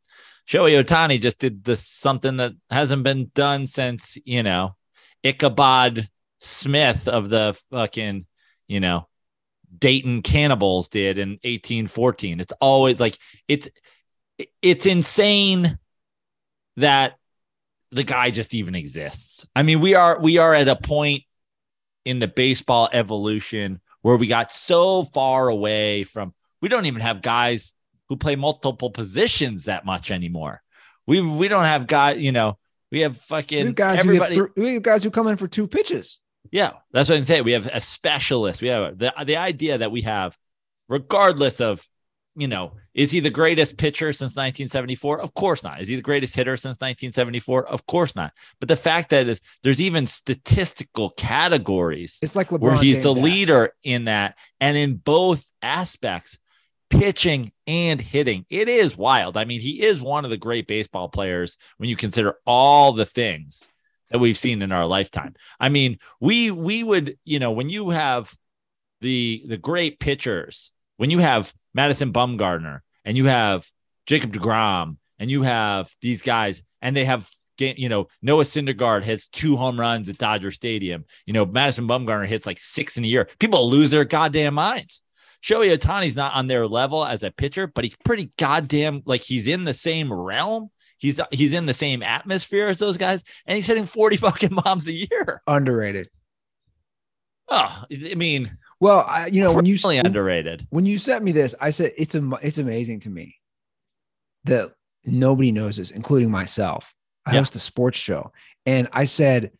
Shohei Ohtani just did this something that hasn't been done since you know Ichabod Smith of the fucking you know Dayton Cannibals did in 1814. It's always like it's it's insane that the guy just even exists. I mean, we are we are at a point in the baseball evolution where we got so far away from we don't even have guys who play multiple positions that much anymore. We we don't have guys, you know, we have fucking We have guys who everybody. have th- we have guys who come in for two pitches. Yeah, that's what I'm saying. We have a specialist. We have the the idea that we have, regardless of, you know, is he the greatest pitcher since 1974? Of course not. Is he the greatest hitter since 1974? Of course not. But the fact that there's even statistical categories It's like LeBron where he's the James-esque. leader in that, and in both aspects, pitching and hitting, it is wild. I mean, he is one of the great baseball players when you consider all the things that we've seen in our lifetime. I mean, we we would, you know, when you have the the great pitchers, when you have Madison Bumgarner and you have Jacob DeGrom and you have these guys and they have you know, Noah Syndergaard has two home runs at Dodger Stadium. You know, Madison Bumgarner hits like six in a year. People lose their goddamn minds. Shohei Ohtani's not on their level as a pitcher, but he's pretty goddamn like he's in the same realm. He's he's in the same atmosphere as those guys, and he's hitting 40 fucking bombs a year. underrated. Oh, I mean, Well, I, you know when you really underrated. when you sent me this, I said it's a it's amazing to me that nobody knows this, including myself. I Yeah. host a sports show, and I said,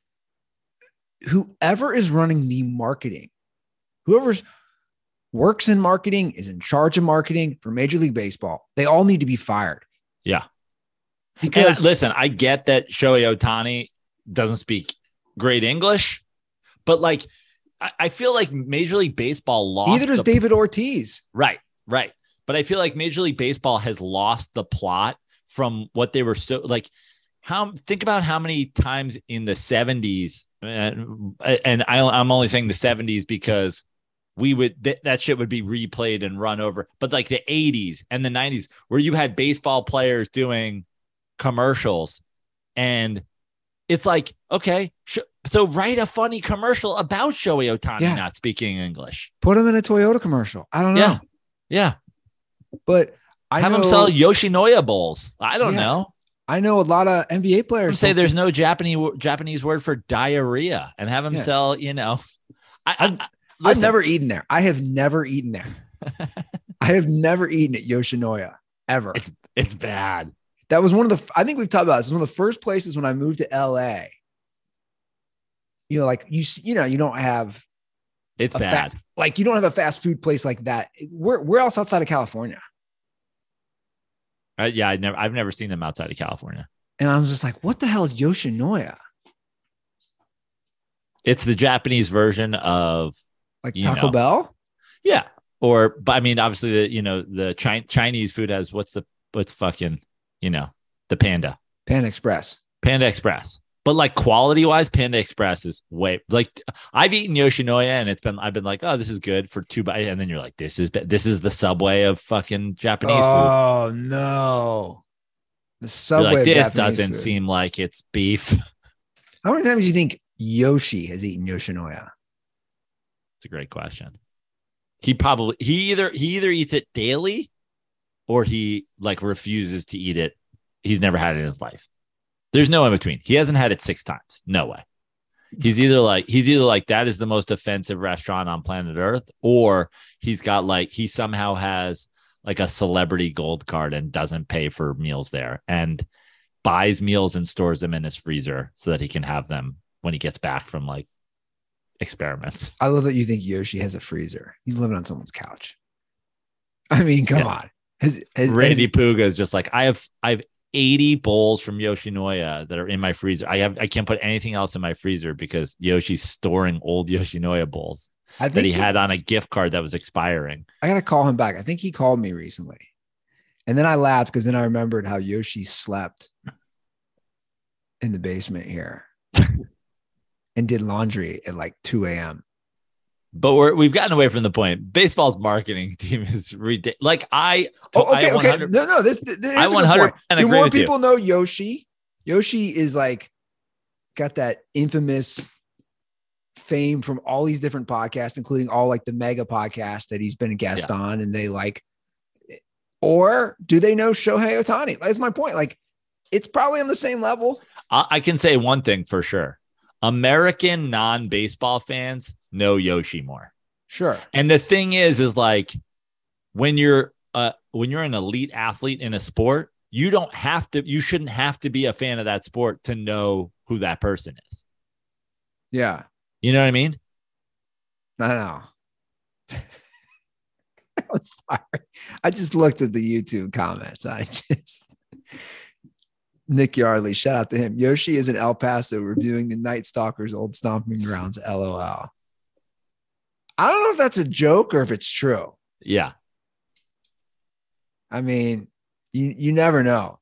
whoever is running the marketing, whoever's works in marketing is in charge of marketing for Major League Baseball. They all need to be fired. Yeah. And because I- listen, I get that Shohei Ohtani doesn't speak great English, but like I, I feel like Major League Baseball lost. neither does the- David Ortiz. Right, right. But I feel like Major League Baseball has lost the plot from what they were so like. How think about how many times in the 70s, and, and I, I'm only saying the 70s because we would th- that shit would be replayed and run over. But like the 80s and the 90s, where you had baseball players doing commercials, and it's like, okay, sh- so write a funny commercial about Shohei Ohtani Yeah. not speaking English. Put him in a Toyota commercial. I don't know, Yeah. Yeah. but I have know, him sell Yoshinoya bowls. I don't Yeah. know. I know a lot of NBA players say there's no Japanese Japanese word for diarrhea, and have him Yeah. sell. You know, I, I, I've never eaten there. I have never eaten there. I have never eaten at Yoshinoya ever. It's- It's bad. that was one of the. I think we've talked about this. It was one of the first places when I moved to LA. You know, like you, you know, you don't have It's bad. fa- like you don't have a fast food place like that. Where where else outside of California? Uh, yeah, I never. I've never seen them outside of California. And I was just like, what the hell is Yoshinoya? It's the Japanese version of Like Taco know. Bell? yeah, or but I mean, obviously the you know the Chi- Chinese food has what's the what's fucking you know the Panda Panda Express. Panda Express. But like quality wise, Panda Express is way like I've eaten Yoshinoya and it's been I've been like, oh, this is good for two bites, and then you're like, this is this is the subway of fucking Japanese food. oh no. The subway. like, this Japanese doesn't food. seem like it's beef. How many times do you think Yoshi has eaten Yoshinoya? It's a great question. He probably he either he either eats it daily or he like refuses to eat it. He's never had it in his life. There's no in between. He hasn't had it six times. No way. He's either like he's either like that is the most offensive restaurant on planet Earth, or he's got like he somehow has like a celebrity gold card and doesn't pay for meals there and buys meals and stores them in his freezer so that he can have them when he gets back from like experiments. I love that you think Yoshi has a freezer. He's living on someone's couch. I mean, come Yeah. on. Has, has, Randy has- Puga is just like I have I have 80 bowls from Yoshinoya that are in my freezer. I have I can't put anything else in my freezer because Yoshi's storing old Yoshinoya bowls that he he- had on a gift card that was expiring. I gotta call him back. I think he called me recently. And then I laughed because then I remembered how Yoshi slept in the basement here and did laundry at like 2 a.m. But we're we've gotten away from the point. Baseball's marketing team is ridiculous. Like I, Oh, okay, I okay. No, no. This, this I good 100% Do more with you. people know Yoshi? Yoshi is like got that infamous fame from all these different podcasts, including all like the mega podcast that he's been a guest on, and they like. Or do they know Shohei Ohtani? That's my point. Like, it's probably on the same level. I, I can say one thing for sure: American non-baseball fans know Yoshi more. Sure. And the thing is, is like when you're uh when you're an elite athlete in a sport, you don't have to, you shouldn't have to be a fan of that sport to know who that person is. Yeah. You know what I mean? I know. I'm sorry. I just looked at the YouTube comments. I just Nick Yardley, shout out to him. Yoshi is in El Paso reviewing the Night Stalkers' old stomping grounds. LOL. I don't know if that's a joke or if it's true. Yeah. I mean, you you never know.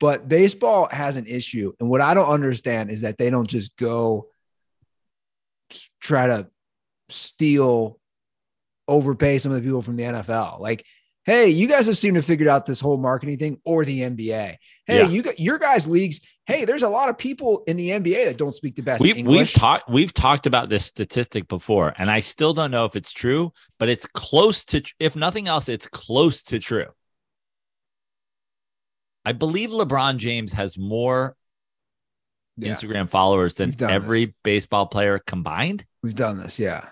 But baseball has an issue, and what I don't understand is that they don't just go try to steal, overpay some of the people from the NFL. Like, hey, you guys have seemed to figured out this whole marketing thing, or the NBA. Hey, Yeah. you your guys' leagues. Hey, there's a lot of people in the NBA that don't speak the best We, we've talked we've talked about this statistic before, and I still don't know if it's true, but it's close to if nothing else, it's close to true. I believe LeBron James has more Yeah, Instagram followers than every this. baseball player combined. we've done this. Yeah.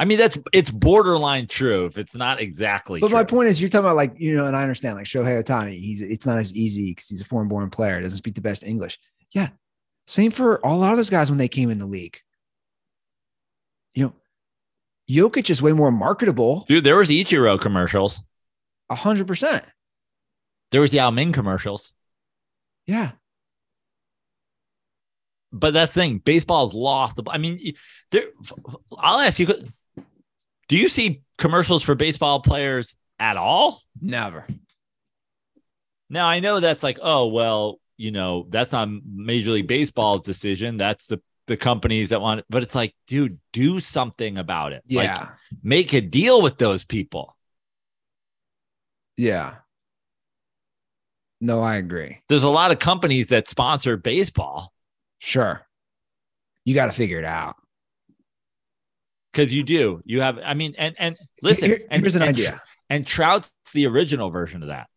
I mean, that's it's borderline true if it's not exactly But true. my point is, you're talking about like you know, and I understand like Shohei Ohtani. He's it's not as easy because he's a foreign-born player, doesn't speak the best English. Yeah, same for all of those guys when they came in the league. You know, Jokic is way more marketable, Dude, there was Ichiro commercials. a hundred percent. There was Yao Ming commercials. Yeah, But that's the thing, baseball's lost. The, I mean, there. I'll ask you: Do you see commercials for baseball players at all? never. Now I know that's like, oh well, you know, that's not Major League Baseball's decision. That's the the companies that want. It. But it's like, dude, do something about it. Yeah, Like, make a deal with those people. yeah. No, I agree. There's a lot of companies that sponsor baseball Sure, you got to figure it out. Because you do. You have. I mean, and and listen. Here- and, here's an and idea. And Trout's the original version of that.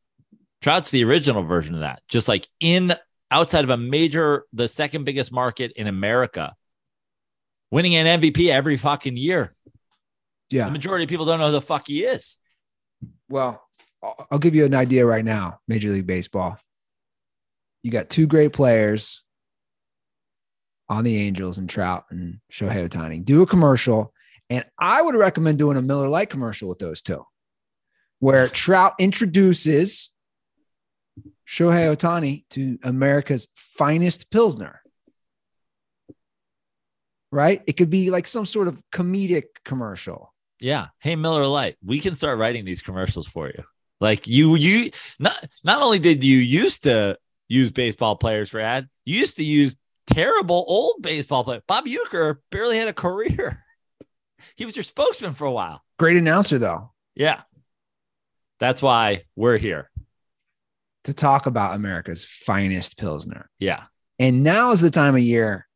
Trout's the original version of that. Just like in outside of a major, the second biggest market in America, winning an MVP every fucking year. Yeah, the majority of people don't know who the fuck he is. Well, I'll I'll give you an idea right now. Major League Baseball. You got two great players on the Angels and Trout and Shohei Ohtani. Do a commercial, and I would recommend doing a Miller Lite commercial with those two, where Trout introduces Shohei Ohtani to America's finest Pilsner. Right? It could be like some sort of comedic commercial. Yeah. Hey, Miller Lite, we can start writing these commercials for you. Like you, you not not only did you used to use baseball players for ad, you used to use terrible old baseball players. Bob Uecker barely had a career. He was your spokesman for a while. Great announcer, though. Yeah. That's why we're here. to talk about America's finest Pilsner. Yeah. And now is the time of year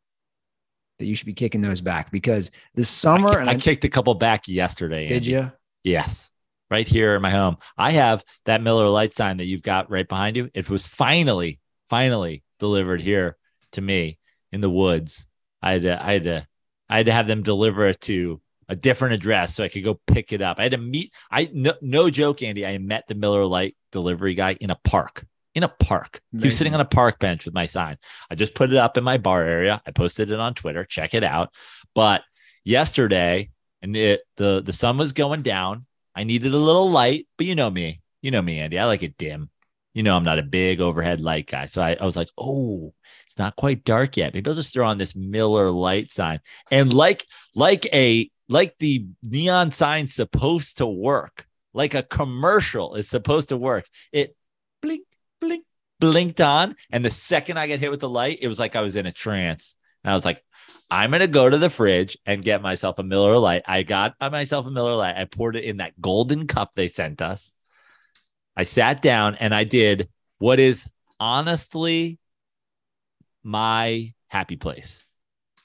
that you should be kicking those back because this summer, I, and I I, kicked a couple back yesterday. did Andy. you? Yes. Right here in my home. I have that Miller Lite sign that you've got right behind you. It was finally, finally delivered here to me in the woods. I had to, I had to, I had to have them deliver it to a different address so I could go pick it up. I had to meet, I no, no joke, Andy. I met the Miller Lite delivery guy in a park. In a park. He was sitting on a park bench with my sign. I just put it up in my bar area. I posted it on Twitter. Check it out. But yesterday, and it the the sun was going down. I needed a little light, but you know me, you know me, Andy. I like it dim. You know, I'm not a big overhead light guy. So I, I was like, oh, it's not quite dark yet. Maybe I'll just throw on this Miller Lite sign. And like, like a like the neon sign's supposed to work, like a commercial is supposed to work. It blink, blink, blinked on. And the second I got hit with the light, it was like I was in a trance. And I was like, I'm gonna go to the fridge and get myself a Miller Lite. I got myself a Miller Lite. I poured it in that golden cup they sent us. I sat down and I did what is honestly my happy place.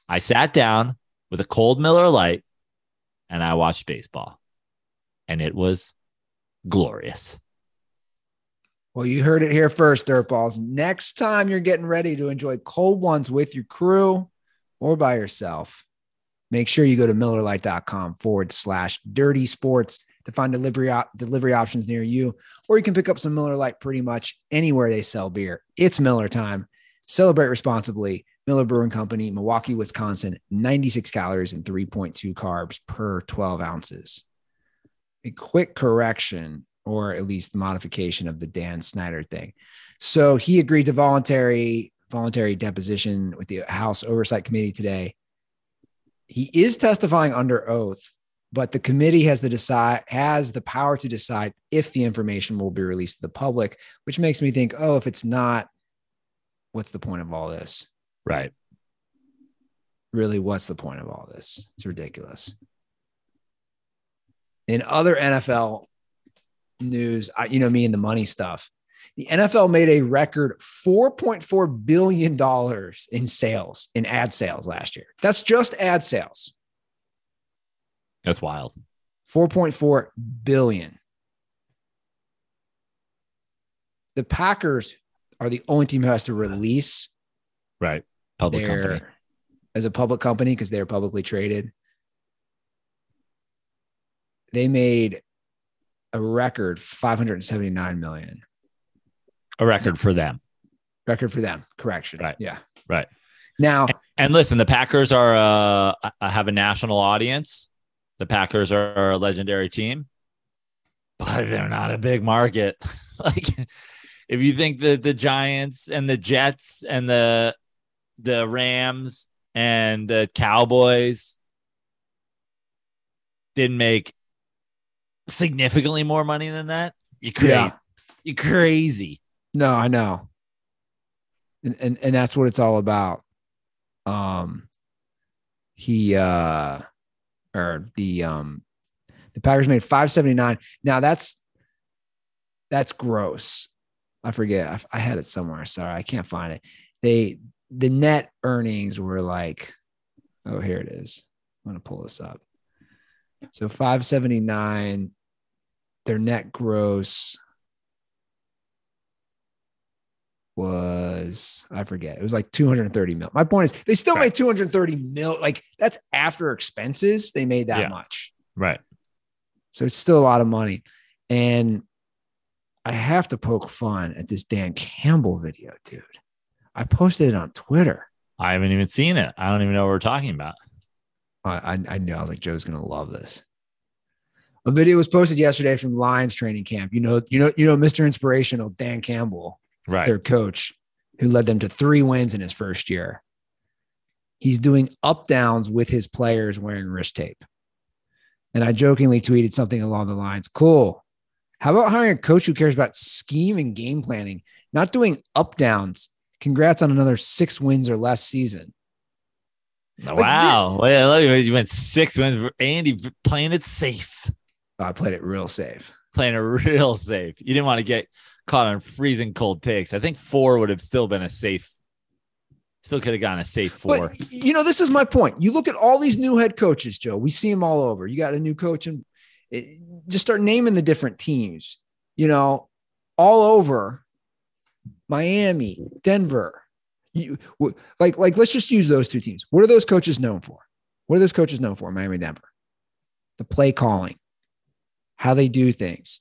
I sat down with a cold Miller Lite and I watched baseball. And it was glorious. Well, you heard it here first, Dirtballs. Next time you're getting ready to enjoy cold ones with your crew or by yourself, make sure you go to millerlite.com forward slash dirty sports to find delivery, op- delivery options near you, or you can pick up some Miller Lite pretty much anywhere they sell beer. It's Miller time. Celebrate responsibly. Miller Brewing Company, Milwaukee, Wisconsin, 96 calories and 3.2 carbs per 12 ounces. A quick correction, or at least modification of the Dan Snyder thing. So he agreed to voluntary voluntary deposition with the House Oversight Committee today. He is testifying under oath, but the committee has the decide has the power to decide if the information will be released to the public, which makes me think, oh, if it's not, what's the point of all this? Right. Really, what's the point of all this? It's ridiculous. In other NFL news, I, you know me and the money stuff. The NFL made a record $4.4 billion in sales, in ad sales last year. That's just ad sales. That's wild. 4.4 billion. The Packers are the only team who has to release Right. Public company. as a public company because they're publicly traded. They made a record 579 million. A record for them. Record for them. Correction. Right. Yeah. Right. Now, And listen, the Packers are uh uh, have a national audience. The Packers are a legendary team, but they're not a big market. like if you think that the Giants and the Jets and the the Rams and the Cowboys didn't make significantly more money than that, you crazy. Yeah. You crazy. no, I know. And, and and that's what it's all about. Um he uh or the um the Packers made 579. Now that's that's gross. I forget. I, I had it somewhere. Sorry, I can't find it. They the net earnings were like, oh, here it is. I'm gonna pull this up. So 579, their net gross was I forget. It was like 230 mil. My point is they still Right. made 230 mil. Like that's after expenses. They made that Yeah. much. Right. So it's still a lot of money. And I have to poke fun at this Dan Campbell video, dude. I posted it on Twitter. I haven't even seen it. I don't even know what we're talking about. I, I, I knew I was like, Joe's gonna love this. A video was posted yesterday from Lions training camp. You know, you know, you know, Mr. Inspirational, Dan Campbell, Right. their coach, who led them to three wins in his first year. He's doing up downs with his players wearing wrist tape. And I jokingly tweeted something along the lines Cool. How about hiring a coach who cares about scheme and game planning, not doing up downs? Congrats on another six wins or less season. Wow. Well, look, you You went six wins. Andy playing it safe, I played it real safe. playing it real safe. You didn't want to get caught on freezing cold takes. I think four would have still been a safe, still could have gotten a safe four. But you know, this is my point. You look at all these new head coaches, Joe. We see them all over. You got a new coach, and it, just start naming the different teams. You know, all over Miami, Denver. You like, like. Let's just use those two teams. What are those coaches known for? What are those coaches known for? Miami, Denver. The play calling, how they do things.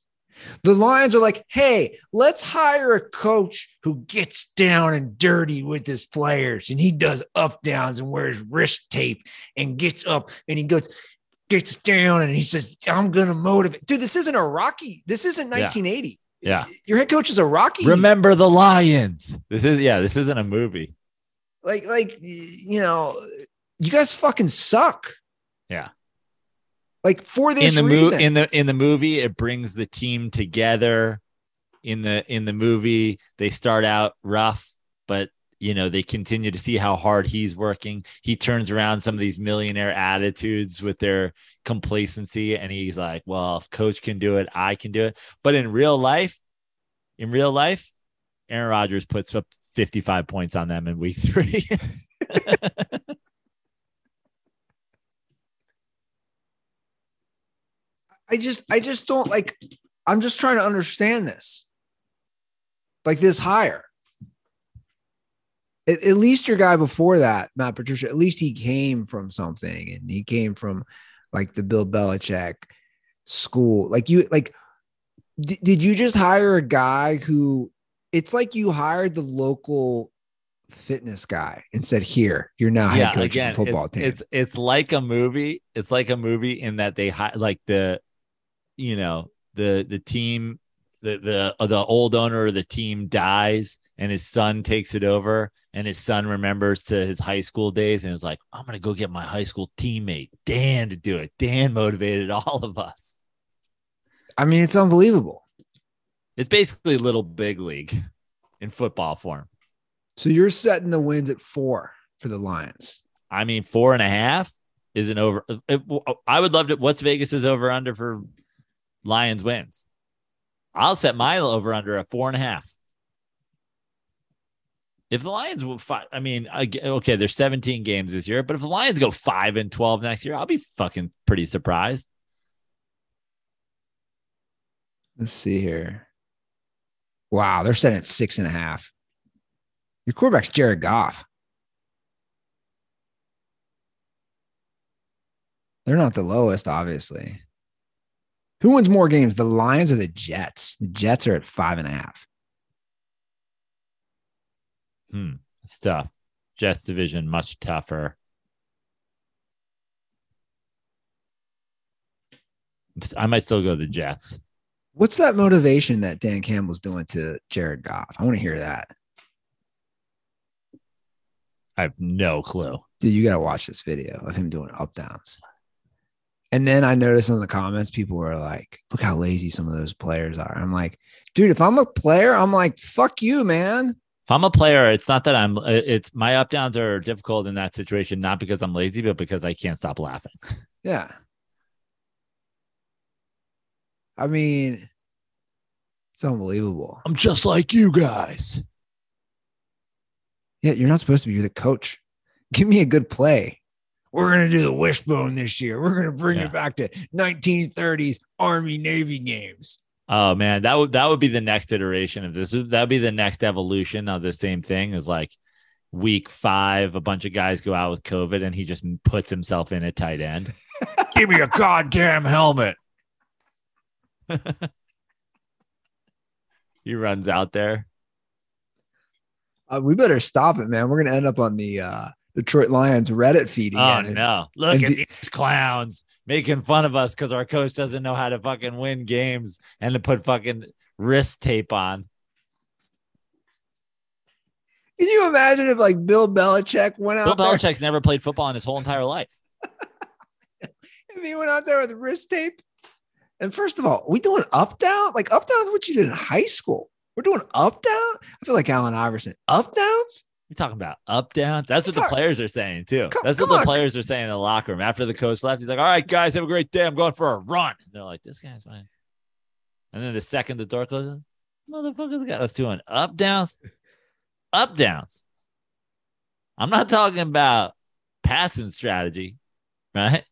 The Lions are like, hey, let's hire a coach who gets down and dirty with his players and he does up downs and wears wrist tape and gets up and he goes, gets down and he says, I'm going to motivate. Dude, this isn't a Rocky. This isn't Yeah. 1980. Yeah. Your head coach is a Rocky. Remember the Lions. This is, yeah, this isn't a movie. Like, like, you know, you guys fucking suck. Yeah. Like for this in the reason. movie in the in the movie it brings the team together in the in the movie they start out rough but you know they continue to see how hard he's working he turns around some of these millionaire attitudes with their complacency and he's like well if coach can do it i can do it but in real life in real life aaron rodgers puts up 55 points on them in week three I just I just don't like I'm just trying to understand this. Like this hire. At, at, least your guy before that, Matt Patricia, at least he came from something and he came from like the Bill Belichick school. Like you like d- did you just hire a guy who it's like you hired the local fitness guy and said, "Here, you're now yeah, head coach again, of the football it's, team." It's it's like a movie. It's like a movie in that they hi- like the you know the the team the the the old owner of the team dies and his son takes it over and his son remembers to his high school days and is like i'm gonna go get my high school teammate dan to do it. Dan motivated all of us. I mean it's unbelievable. It's basically little big league in football form. So you're setting the wins at four for the lions. I mean four and a half isn't over uh, it, uh, i would love to what's vegas's over under for Lions wins. I'll set my over under a four and a half. If the Lions will fight, I mean, okay, there's 17 games this year, but if the Lions go five and 12 next year, I'll be fucking pretty surprised. Let's see here. Wow, they're setting at six and a half. Your quarterback's Jared Goff. They're not the lowest, obviously. Who wins more games, the Lions or the Jets? The Jets are at five and a half. Hmm. It's tough. Jets division much tougher. I might still go the Jets. What's that motivation that Dan Campbell's doing to Jared Goff? I want to hear that. I have no clue. Dude, you got to watch this video of him doing up downs. And then I noticed in the comments, people were like, look how lazy some of those players are. I'm like, dude, if I'm a player, I'm like, fuck you, man. If I'm a player, it's not that I'm, uh, it's my up downs are difficult in that situation, not because I'm lazy, but because I can't stop laughing. Yeah. I mean, it's unbelievable. I'm just like you guys. Yeah, you're not supposed to be. The coach. Give me a good play we're going to do the wishbone this year. We're going to bring yeah. it back to 1930s Army Navy games. Oh man, that would that would be the next iteration of this. That would be the next evolution of the same thing. Is like week five, a bunch of guys go out with COVID, and he just puts himself in a tight end. Give me a goddamn helmet. he runs out there. Uh, we better stop it, man. We're gonna end up on the uh, Detroit Lions Reddit feed oh, again. Oh no! Look and at the, these clowns making fun of us because our coach doesn't know how to fucking win games and to put fucking wrist tape on. Can you imagine if like Bill Belichick went out? Bill Belichick's never played football in his whole entire life. if he went out there with wrist tape, and first of all, we doing up down? Like up downs? What you did in high school? We're doing up down. I feel like Allen Iverson. Up downs? You're talking about up down. That's what the players are saying too. Come, That's what the on. players are saying in the locker room after the coach left. He's like, "All right, guys, have a great day. I'm going for a run." And they're like, "This guy's fine." And then the second the door closes, motherfuckers got us doing up downs, up downs. I'm not talking about passing strategy, right?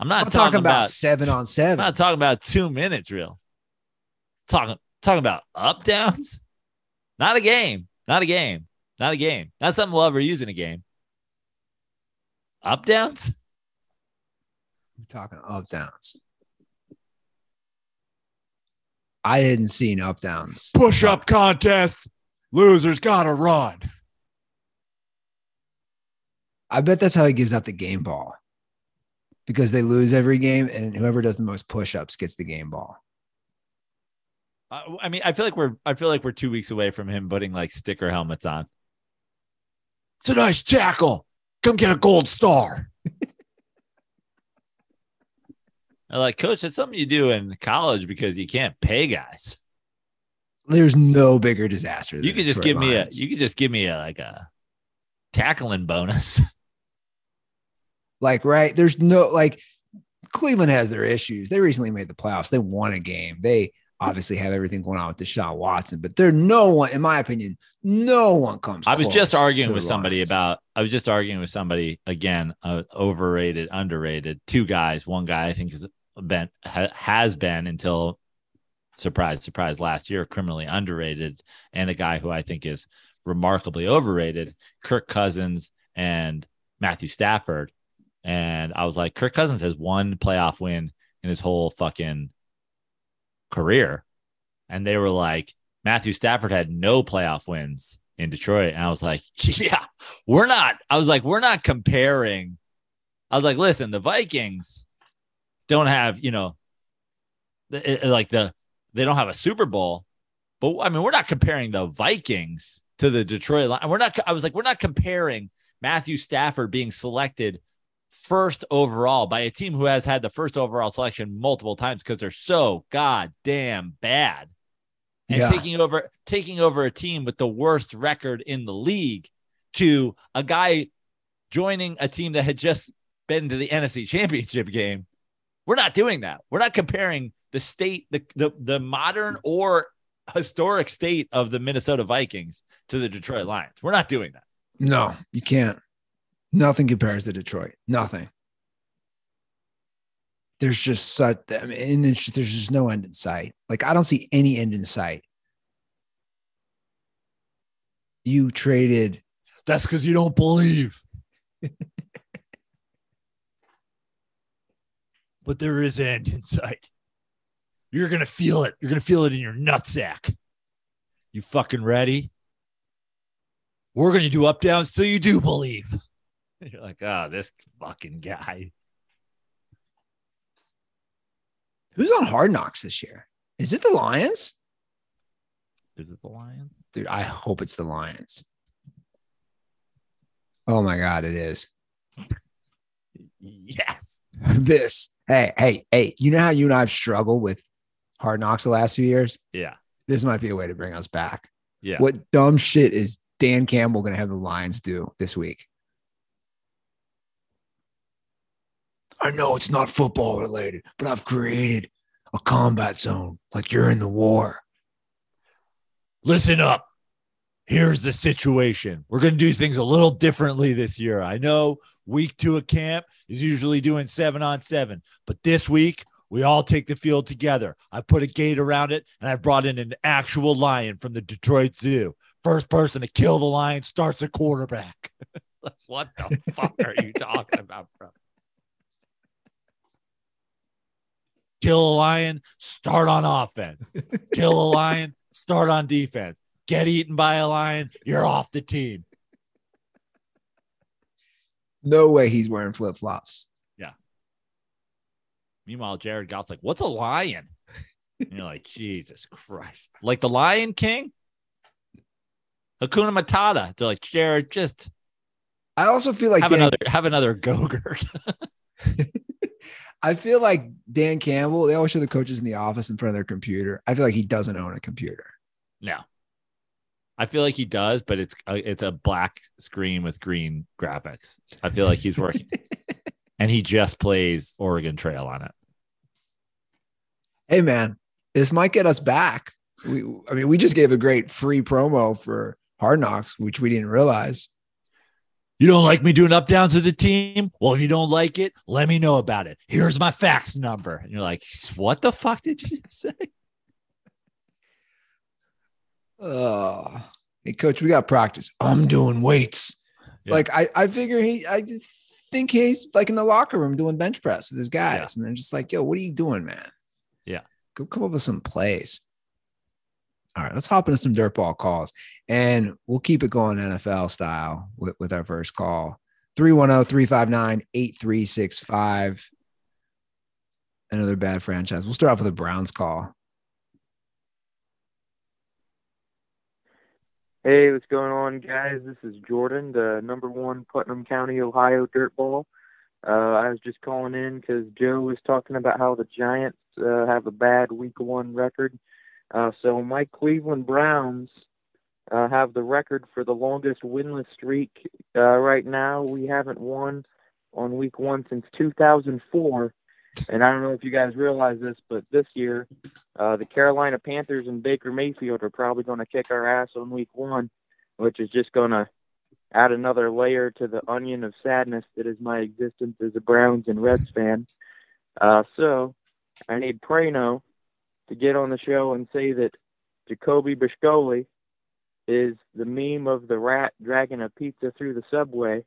I'm not I'm talking, talking about, about, seven on seven. I'm not talking about two minute drill. Talking talking about up downs, not a game, not a game. Not a game. Not something we'll ever use in a game. Up downs? I'm talking up downs. I hadn't seen up downs. Push up contest. Losers gotta run. I bet that's how he gives out the game ball because they lose every game, and whoever does the most push ups gets the game ball. I mean, I feel like we're I feel like we're two weeks away from him putting like sticker helmets on. It's a nice tackle. Come get a gold star. I like, coach, it's something you do in college because you can't pay guys. There's no bigger disaster. you could just give Lions. me a. You could just give me a like a tackling bonus. Like, right? There's no like Cleveland has their issues. They recently made the playoffs. They won a game. They obviously have everything going on with Deshaun Watson, but they're no one, in my opinion, no one comes. I was just arguing with somebody Lions. about. I was just arguing with somebody again. Uh, overrated, underrated. Two guys. One guy I think has been ha, has been until surprise, surprise last year criminally underrated, and a guy who I think is remarkably overrated. Kirk Cousins and Matthew Stafford. And I was like, Kirk Cousins has one playoff win in his whole fucking career. And they were like, Matthew Stafford had no playoff wins in Detroit. And I was like, yeah, we're not. I was like, we're not comparing. I was like, listen, the Vikings don't have, you know, the- like the, they don't have a Super Bowl. But I mean, we're not comparing the Vikings to the Detroit line. We're not, I was like, we're not comparing Matthew Stafford being selected first overall by a team who has had the first overall selection multiple times because they're so goddamn bad and Yeah. taking over taking over a team with the worst record in the league to a guy joining a team that had just been to the NFC championship game. We're not doing that. We're not comparing the state, the the, the modern or historic state of the Minnesota Vikings to the Detroit Lions. We're not doing that. No, you can't. Nothing compares to Detroit. Nothing. There's just such, I mean, and just, there's just no end in sight. Like, I don't see any end in sight. You traded, That's because you don't believe. but there is an end in sight. You're gonna feel it. You're gonna feel it in your nutsack. You fucking ready? We're gonna do up downs till you do believe. You're like, oh, this fucking guy. who's on Hard Knocks this year? Is it the Lions? Is it the Lions? Dude, I hope it's the Lions. Oh my God, it is. Yes. this, hey, hey, hey, you know how you and I've struggled with Hard Knocks the last few years? Yeah. This might be a way to bring us back. Yeah. What dumb shit is Dan Campbell going to have the Lions do this week? I know it's not football related, but I've created a combat zone like you're in the war. listen up. Here's the situation. We're going to do things a little differently this year. I know week two of camp is usually doing seven on seven, but this week we all take the field together. I put a gate around it and I brought in an actual lion from the Detroit Zoo. First person to kill the lion starts a quarterback. what the fuck are you talking about, bro? Kill a lion, start on offense. Kill a lion, start on defense. Get eaten by a lion, you're off the team. No way he's wearing flip flops. Yeah. Meanwhile, Jared Goff's like, "What's a lion?" And you're like, "Jesus Christ!" Like the Lion King, Hakuna Matata. They're like, Jared, just I also feel like have another have another Gogurt. I feel like Dan Campbell, they always show the coaches in the office in front of their computer. I feel like he doesn't own a computer. no, I feel like he does, but it's a, it's a black screen with green graphics. I feel like he's working, and he just plays Oregon Trail on it. hey man, this might get us back. We, I mean, we just gave a great free promo for Hard Knocks, which we didn't realize. You don't like me doing up downs with the team? Well, if you don't like it, let me know about it. Here's my fax number. And you're like, what the fuck did you say? Oh, hey, coach, we got practice. I'm doing weights. Yeah. Like I, I figure he, I just think he's like in the locker room doing bench press with his guys, Yeah. and they're just like, "Yo, what are you doing, man? Yeah. go come up with some plays." All right, let's hop into some dirtball calls, and we'll keep it going NFL style with, with our first call. oh, 310-359-8365. Another bad franchise. We'll start off with a Browns call. Hey, what's going on, guys? This is Jordan, the number one Putnam County, Ohio dirtball. Uh, I was just calling in because Joe was talking about how the Giants uh, have a bad Week One record. Uh, so my Cleveland Browns uh, have the record for the longest winless streak uh, right now. We haven't won on week one since 2004. And I don't know if you guys realize this, but this year, uh, the Carolina Panthers and Baker Mayfield are probably going to kick our ass on week one, which is just going to add another layer to the onion of sadness that is my existence as a Browns and Reds fan. Uh, so I need Prano to get on the show and say that Jacoby Biscoli is the meme of the rat dragging a pizza through the subway,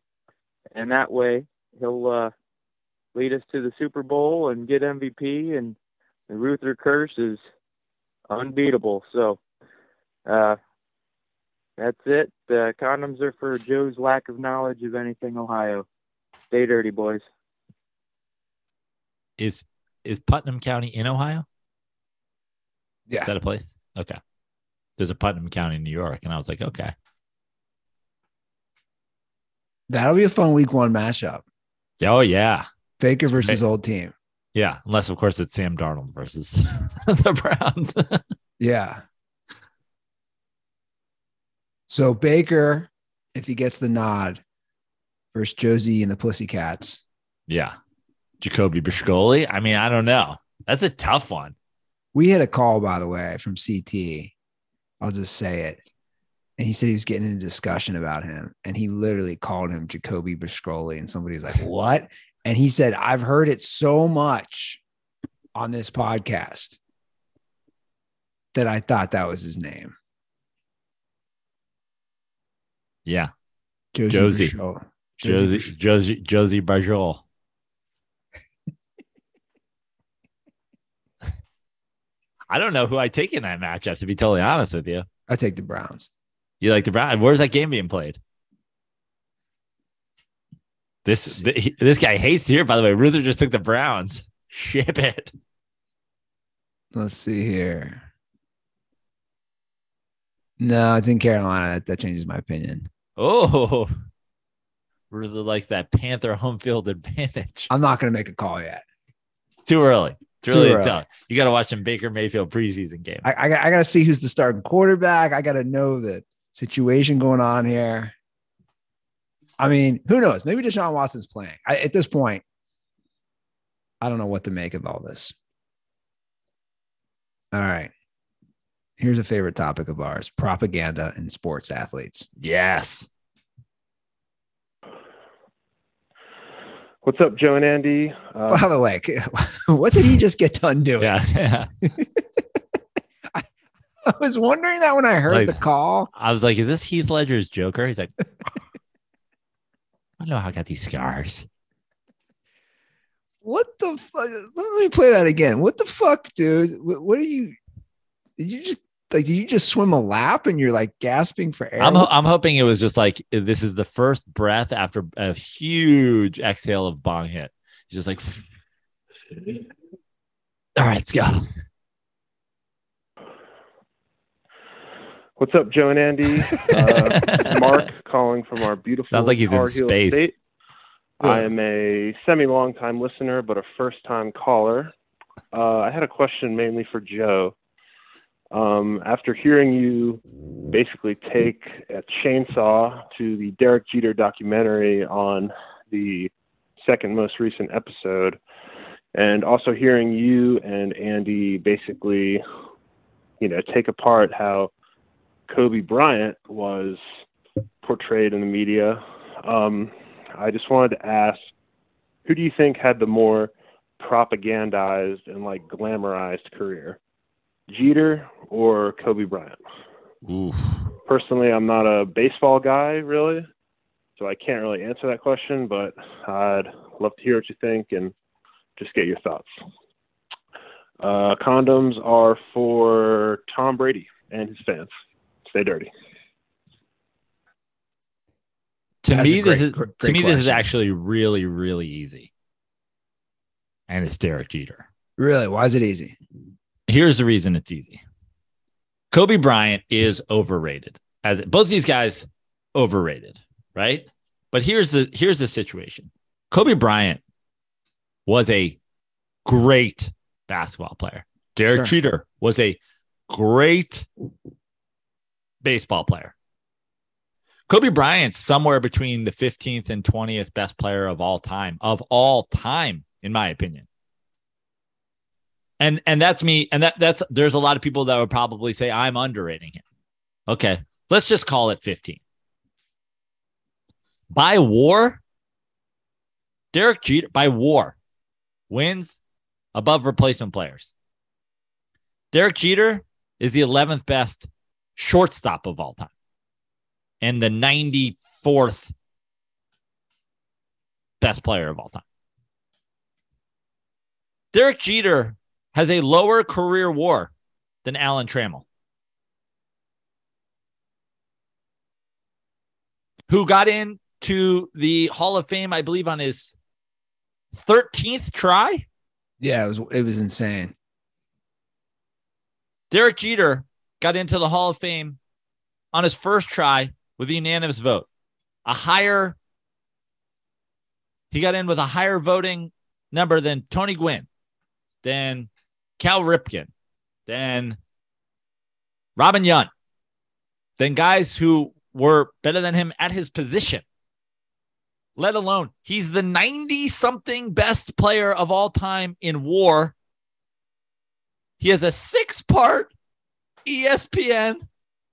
and that way he'll uh, lead us to the Super Bowl and get MVP, and the Ruther curse is unbeatable. So uh, that's it. The condoms are for Joe's lack of knowledge of anything Ohio. Stay dirty, boys. Is is Putnam County in Ohio? Yeah. Is that a place? Okay. There's a Putnam County New York, and I was like, okay. That'll be a fun week one matchup. Oh yeah, Baker versus great. old team. yeah. Unless of course it's Sam Darnold versus the Browns. Yeah. So Baker, if he gets the nod, versus Josie and the Pussycats. yeah. Jacoby Biscoli. I mean, I don't know. That's a tough one. We had a call, by the way, from CT. I'll just say it. And he said he was getting in a discussion about him. And he literally called him Jacoby Biscoli. And somebody was like, What? And he said, I've heard it so much on this podcast that I thought that was his name. Yeah. Josie. Josie. Josie. Josie Josie Bajol. I don't know who I take in that matchup, to be totally honest with you. I take the Browns. You like the Browns? Where's that game being played? This th- this guy hates here. By the way, Ruther just took the Browns. Ship it. Let's see here. No, it's in Carolina. That, that changes my opinion. Oh, Ruther likes that Panther home field advantage. I'm not going to make a call yet. Too early. Too, Too early to early. tell. You got to watch some Baker Mayfield preseason games. I, I, got- I got to see who's the starting quarterback. I got to know the situation going on here. I mean, who knows? Maybe Deshaun Watson's playing. I, at this point, I don't know what to make of all this. All right. Here's a favorite topic of ours propaganda and sports athletes. yes. What's up, Joe and Andy? Uh, By the way, what did he just get done doing? Yeah. I was wondering that when I heard Like- the call. I was like, is this Heath Ledger's Joker? He's like, I don't know how I got these scars. What the fuck? Let me play that again. What the fuck, dude? What, what are you? Did you just like? Did you just swim a lap and you're like gasping for air? I'm, ho- I'm hoping it was just like this is the first breath after a huge exhale of bong hit. He's just like, all right, let's go. what's up, Joe and Andy? Uh, Mark calling from our beautiful Sounds like he's in Heel space. State. I am a semi long time listener, but a first time caller. Uh, I had a question mainly for Joe. Um, after hearing you basically take a chainsaw to the Derek Jeter documentary on the second most recent episode, and also hearing you and Andy basically, you know, take apart how Kobe Bryant was portrayed in the media. Um, I just wanted to ask, who do you think had the more propagandized and like glamorized career, Jeter or Kobe Bryant? Oof. Personally, I'm not a baseball guy really, so I can't really answer that question. But I'd love to hear what you think and just get your thoughts. Uh, condoms are for Tom Brady and his fans. Stay dirty. To That's a me, this great- is to great me this is actually really, really easy. And it's Derek Jeter. really? Why is it easy? Here's the reason it's easy. Kobe Bryant is overrated. As both these guys overrated, right? But here's the here's the situation. Kobe Bryant was a great basketball player. Derek Sure. Jeter was a great baseball player. Kobe Bryant's somewhere between the 15th and 20th best player of all time, of all time, in my opinion. And and that's me. And that that's there's a lot of people that would probably say I'm underrating him. Okay, let's just call it 15. By war, Derek Jeter by war wins above replacement players. Derek Jeter is the 11th best shortstop of all time and the 94th best player of all time. Derek Jeter has a lower career war than Alan Trammell, who got into the Hall of Fame, I believe, on his 13th try. Yeah, it was it was insane. Derek Jeter got into the Hall of Fame on his first try with a unanimous vote. A higher, he got in with a higher voting number than Tony Gwynn, than Cal Ripken, then Robin Yount, then guys who were better than him at his position. Let alone he's the 90 something best player of all time in war. He has a six part ESPN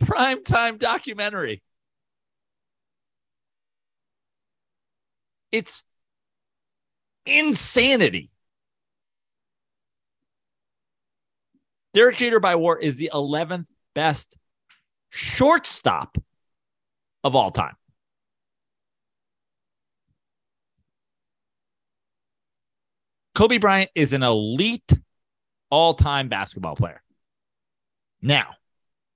primetime documentary. It's insanity. Derek Jeter by war is the 11th best shortstop of all time. Kobe Bryant is an elite all time basketball player. Now,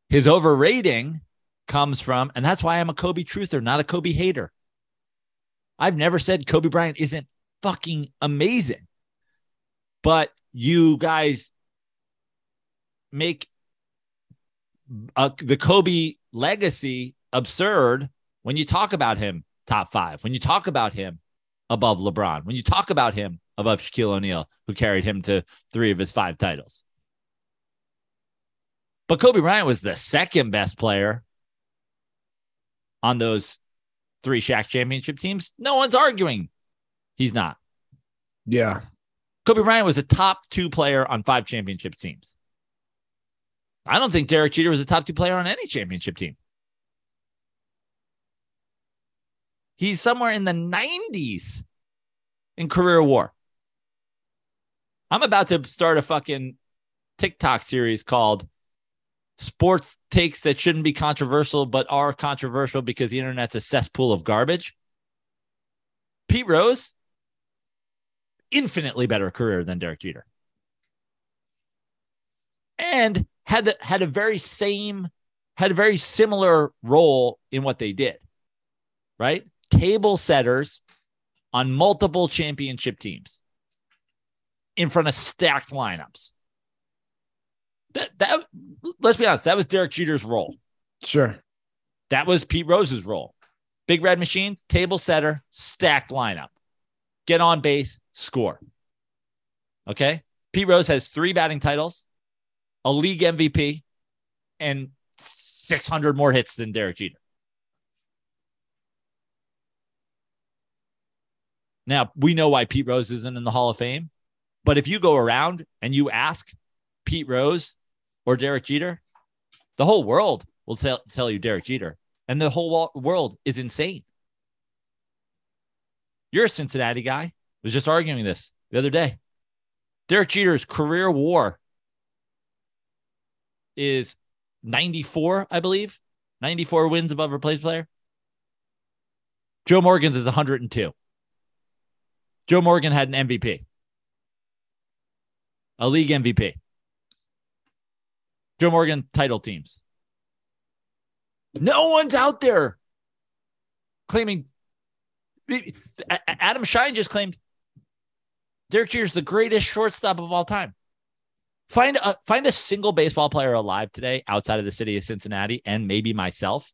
his overrating comes from, and that's why I'm a Kobe truther, not a Kobe hater. I've never said Kobe Bryant isn't fucking amazing, but you guys make uh, the Kobe legacy absurd when you talk about him top five, when you talk about him above LeBron, when you talk about him above Shaquille O'Neal, who carried him to three of his five titles. But Kobe Bryant was the second best player on those three Shaq championship teams. No one's arguing he's not. Yeah. Kobe Bryant was a top two player on five championship teams. I don't think Derek Jeter was a top two player on any championship team. He's somewhere in the 90s in career war. I'm about to start a fucking TikTok series called sports takes that shouldn't be controversial but are controversial because the internet's a cesspool of garbage. Pete Rose, infinitely better career than Derek Jeter. And had the, had a very same had a very similar role in what they did. Right? Table setters on multiple championship teams in front of stacked lineups. That that let's be honest, that was Derek Jeter's role. Sure. That was Pete Rose's role. Big red machine, table setter, stacked lineup. Get on base, score. Okay. Pete Rose has three batting titles, a league MVP, and 600 more hits than Derek Jeter. Now, we know why Pete Rose isn't in the Hall of Fame, but if you go around and you ask Pete Rose or Derek Jeter, the whole world will tell, tell you Derek Jeter. And the whole world is insane. You're a Cincinnati guy. I was just arguing this the other day. Derek Jeter's career war is 94, I believe. 94 wins above replacement player. Joe Morgan's is 102. Joe Morgan had an MVP, a league MVP. Joe Morgan title teams. No one's out there claiming. Adam Schein just claimed Derek Jeter's the greatest shortstop of all time. Find a find a single baseball player alive today outside of the city of Cincinnati and maybe myself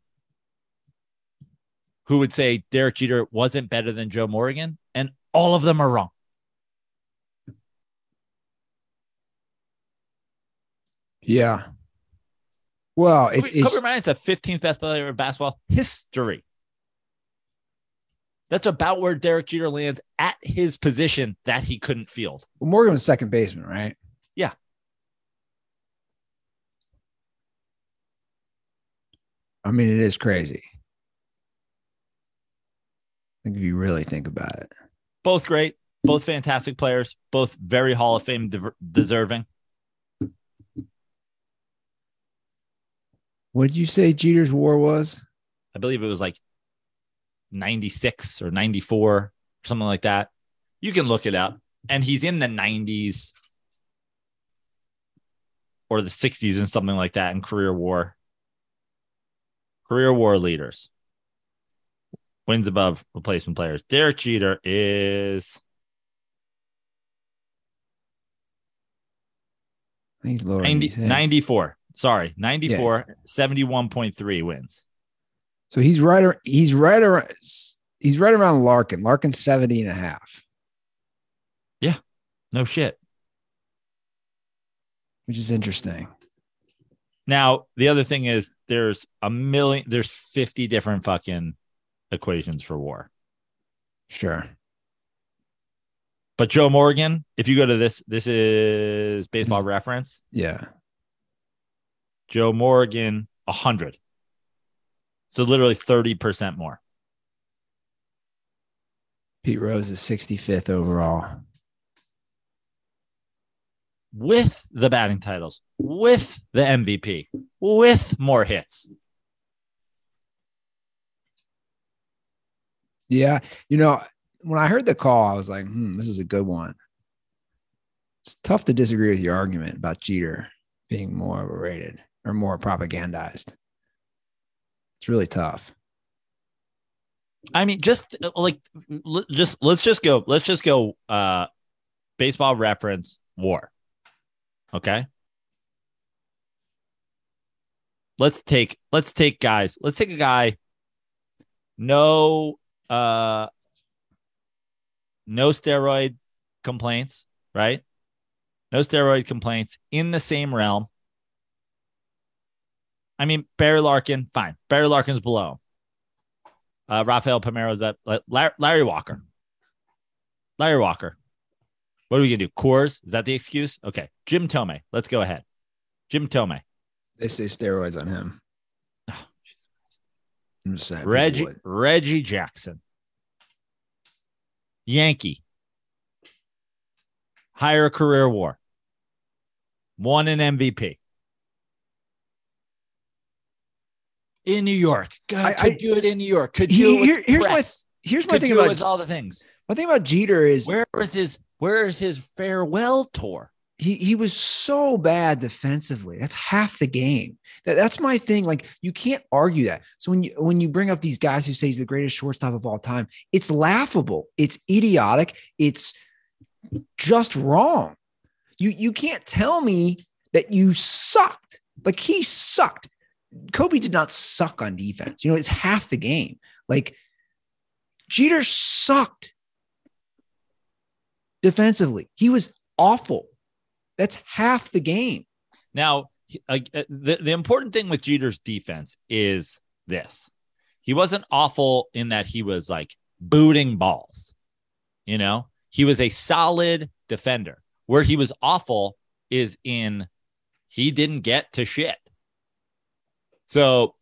who would say Derek Jeter wasn't better than Joe Morgan, and all of them are wrong. Yeah. Well, it's, Kobe, it's Kobe Bryant's the 15th best player in basketball history. That's about where Derek Jeter lands at his position that he couldn't field. well, Morgan was second baseman, right? Yeah. I mean, it is crazy. I think if you really think about it. Both great, both fantastic players, both very Hall of Fame de- deserving. What did you say Jeter's war was? I believe it was like 96 or 94, something like that. You can look it up. And he's in the 90s or the 60s and something like that in career war. Career war leaders. Wins above replacement players. Derek Jeter is he's lower 90, 94. Sorry, 94, 71.3 wins. So he's right. He's right around. He's right around Larkin. Larkin's 70 and a half, Yeah. No shit. which is interesting. Now, the other thing is there's a million, there's 50 different fucking equations for war. Sure. But Joe Morgan, if you go to this, this is baseball This- reference. Yeah. Joe Morgan, 100. So literally 30% more. Pete Rose is 65th overall. With the batting titles, with the MVP, with more hits. Yeah. You know, when I heard the call, I was like, hmm, this is a good one. It's tough to disagree with your argument about Jeter being more overrated or more propagandized. It's really tough. I mean, just like, just let's just go, let's just go, uh, baseball reference war. Okay. Let's take, let's take guys, let's take a guy, no, uh, no steroid complaints, right? No steroid complaints in the same realm. I mean, Barry Larkin, fine. Barry Larkin's below. Uh, Rafael Palmeiro's, that Larry Walker. Larry Walker. What are we gonna do? Coors? Is that the excuse? Okay. Jim Thome. Let's go ahead. Jim Thome. They say steroids on him. Oh, I'm just saying. Reggie. Reggie Jackson. Yankee. Higher career war. Won an MVP. In New York. God, I- could I- do it in New York. Could He- do it here- here's my here's my Could thing about with all the things. my thing about Jeter is where was his where is his farewell tour? he he was so bad defensively. That's half the game. That, that's my thing. Like you can't argue that. So when you when you bring up these guys who say he's the greatest shortstop of all time, it's laughable. It's idiotic. It's just wrong. You you can't tell me that you sucked. Like he sucked. Kobe did not suck on defense. You know, it's half the game. Like Jeter sucked defensively. He was awful. That's half the game. Now, uh, the, the important thing with Jeter's defense is this. He wasn't awful in that he was like booting balls. You know, he was a solid defender. Where he was awful is in he didn't get to shit. So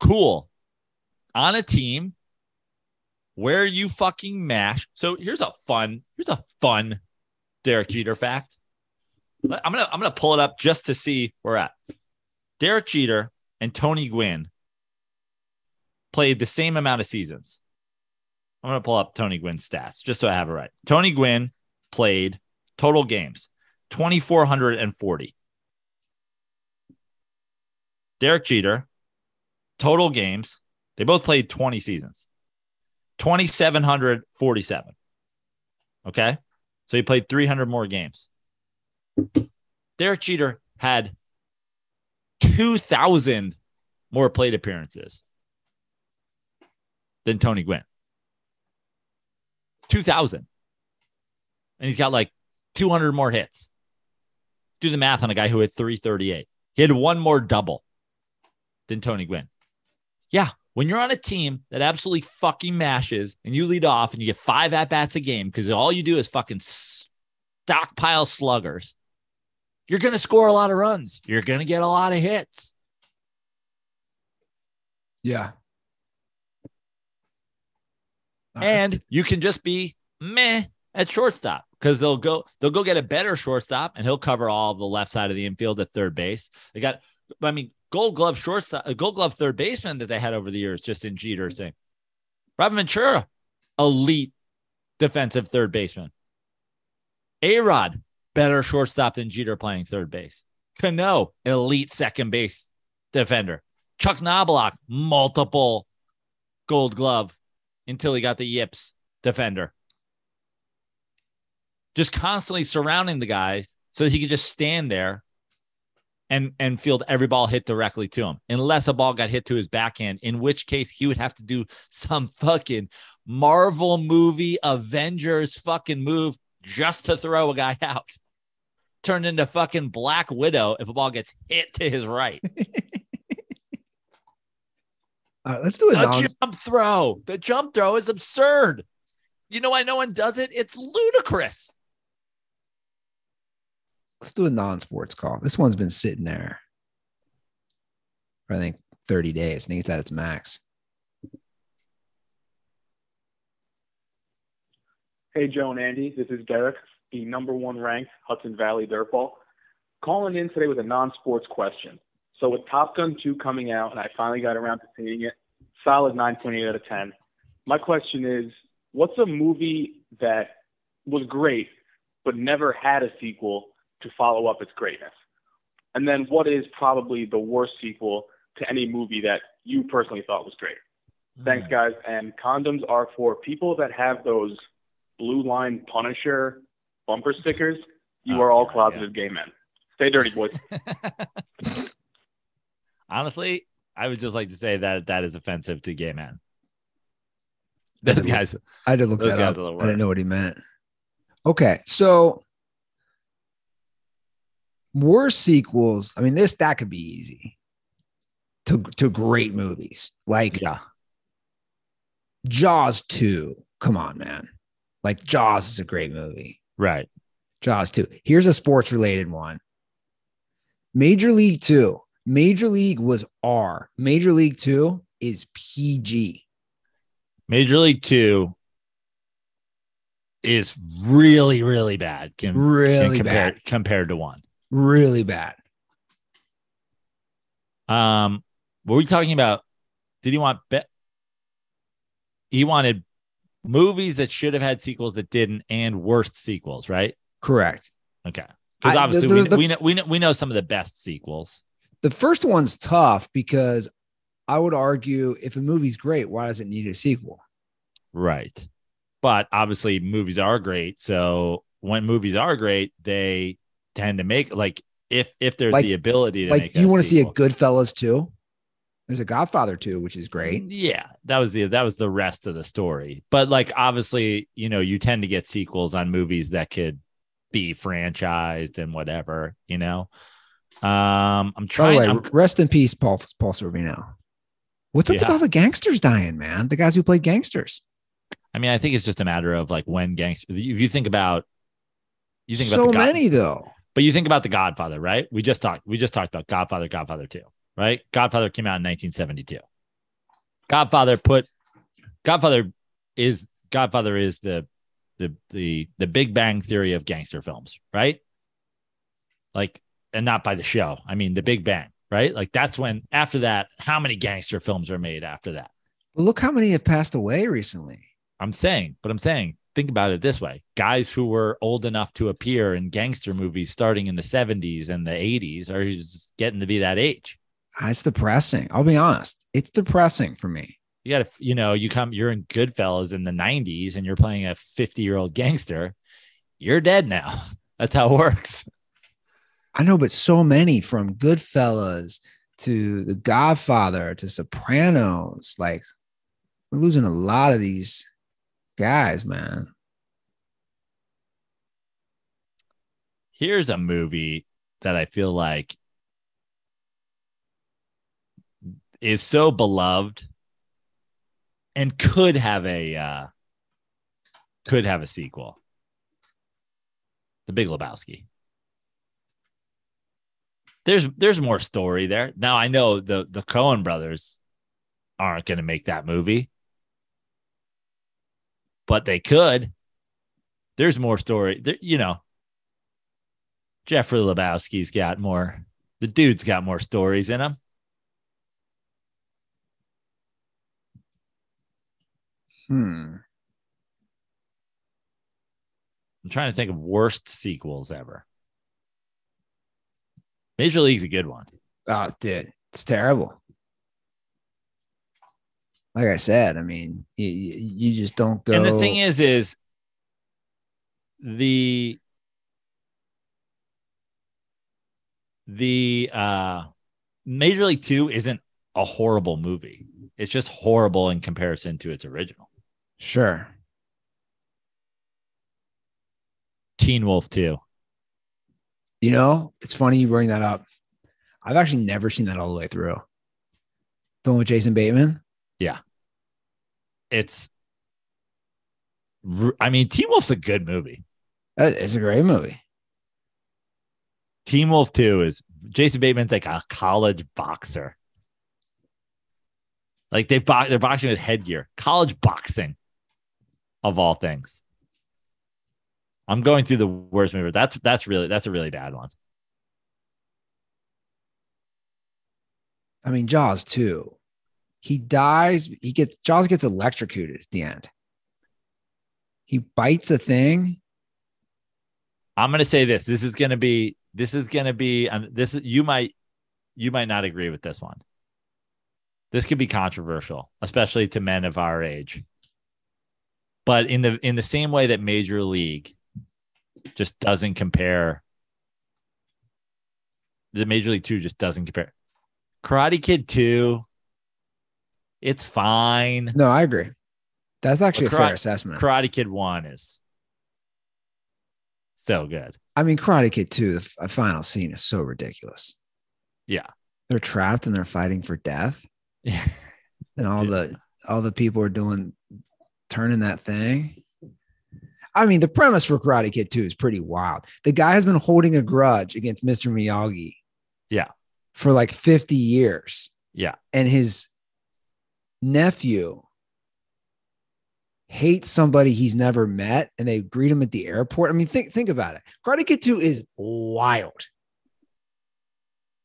cool. On a team where you fucking mash. So here's a fun, here's a fun Derek Jeter fact. I'm gonna I'm gonna pull it up just to see where at. Derek Jeter and Tony Gwynn played the same amount of seasons. I'm gonna pull up Tony Gwynn's stats just so I have it right. Tony Gwynn played total games 2,440. Derek Jeter, total games, they both played 20 seasons, 2,747. Okay. So he played 300 more games. Derek Jeter had 2,000 more plate appearances than Tony Gwynn. 2,000. And he's got like 200 more hits. Do the math on a guy who had 338. He had one more double than Tony Gwynn. Yeah, when you're on a team that absolutely fucking mashes and you lead off and you get five at bats a game because all you do is fucking stockpile sluggers, you're going to score a lot of runs. You're going to get a lot of hits. Yeah. and you can just be meh at shortstop because they'll go they'll go get a better shortstop and he'll cover all the left side of the infield at third base. They got, I mean, Gold Glove shortstop, uh, Gold Glove third baseman that they had over the years, just in Jeter thing. Robin Ventura, elite defensive third baseman. A Rod, better shortstop than Jeter playing third base. Cano, elite second base defender. Chuck Knoblauch, multiple Gold Glove until he got the yips defender. Just constantly surrounding the guys so that he could just stand there and and field every ball hit directly to him, unless a ball got hit to his backhand, in which case he would have to do some fucking Marvel movie Avengers fucking move just to throw a guy out. Turned into fucking Black Widow if a ball gets hit to his right. All right, let's do a The non- jump throw. The jump throw is absurd. You know why no one does it? It's ludicrous. Let's do a non-sports call. This one's been sitting there for I think 30 days. I think it's at its max. Hey, Joe and Andy. This is Derek, the number one ranked Hudson Valley Dirtball. Calling in today with a non sports question. So, with Top Gun 2 coming out, and I finally got around to seeing it, solid 9.8 out of 10. My question is what's a movie that was great, but never had a sequel to follow up its greatness? And then, what is probably the worst sequel to any movie that you personally thought was great? Mm-hmm. Thanks, guys. And condoms are for people that have those blue line Punisher bumper stickers. You Oh, are all oh, God, closeted gay men. Stay dirty, boys. Honestly, I would just like to say that that is offensive to gay men. Those Doesn't- guys, I had to look Those that guys up. I didn't know what he meant. Okay, so worst sequels. I mean, this that could be easy to to great movies like yeah, Jaws two. Come on, man! Like Jaws is a great movie. right. Jaws 2. Here's a sports related one. Major League 2. Major League was R. Major League 2 is PG. Major League Two is really, really bad. com- Really compared bad. compared to one. Really bad. Um, what were we talking about? Did he want bet? He wanted movies that should have had sequels that didn't, and worst sequels, right? Correct. Okay, because I- obviously the- we, the- we know we know we know some of the best sequels. The first one's tough because I would argue if a movie's great, why does it need a sequel? Right. But obviously, movies are great. So when movies are great, they tend to make like if if there's Like- the ability to Like, you want to see a. Goodfellas too. There's a Godfather too, which is great. Yeah, that was the that was the rest of the story. But like obviously, you know, you tend to get sequels on movies that could be franchised and whatever, you know. Um I'm By the trying way, I'm, rest in peace, Paul, Paul Sorvino. What's up with all the gangsters dying, man? The guys who played gangsters. I mean, I think it's just a matter of like when gangster if you think about you think about so many, though. But you think about the Godfather, right? We just talked. We just talked about Godfather, Godfather Two, right? Godfather came out in 1972. Godfather put Godfather is Godfather is the the the the Big Bang Theory of gangster films, right? Like, and not by the show. I mean, the Big Bang, right? Like that's when after that, how many gangster films are made after that? Well, look how many have passed away recently. I'm saying, but I'm saying, think about it this way: guys who were old enough to appear in gangster movies starting in the 70s and the 80s are just getting to be that age. Ah, It's depressing. I'll be honest. It's depressing for me. You got to, you know, you come, you're in Goodfellas in the 90s and you're playing a 50 year old gangster. You're dead now. That's how it works. I know, but so many from Goodfellas to The Godfather to Sopranos. Like, we're losing a lot of these guys, man. Here's a movie that I feel like is so beloved and could have a uh could have a sequel. The Big Lebowski. There's there's more story there. Now I know the the Coen brothers aren't going to make that movie. But they could. There's more story. There, you know, Jeffrey Lebowski's got more. The dude's got more stories in him. Hmm. I'm trying to think of worst sequels ever. Major League's a good one. Oh, dude, it's terrible. Like I said, I mean, you, you just don't go. And the thing is, is the the uh Major League Two isn't a horrible movie. It's just horrible in comparison to its original. sure. Teen Wolf Two. You know, it's funny you bring that up. I've actually never seen that all the way through. The one with Jason Bateman. It's I mean, Teen Wolf's a good movie. Uh, it's a great movie. Teen Wolf 2 is Jason Bateman's like a college boxer. Like they bo- they're boxing with headgear. College boxing of all things. I'm going through the worst movie. That's that's really that's a really bad one. I mean, Jaws too. He dies. He gets Jaws gets electrocuted at the end. He bites a thing. I'm going to say this. This is going to be this is going to be and this is you might you might not agree with this one. This could be controversial, especially to men of our age. But in the in the same way that Major League just doesn't compare the Major League 2 just doesn't compare. Karate Kid 2 it's fine. No, I agree. That's actually But a fair assessment. Karate Kid 1 is so good. I mean, Karate Kid 2, the final scene is so ridiculous. Yeah. They're trapped and they're fighting for death. Yeah. And all Yeah. the all the people are doing turning that thing. I mean, the premise for Karate Kid 2 is pretty wild. The guy has been holding a grudge against Mr. Miyagi. Yeah. For like 50 years. Yeah. And his nephew hates somebody he's never met and they greet him at the airport. I mean, think think about it. Karate Kid 2 is wild.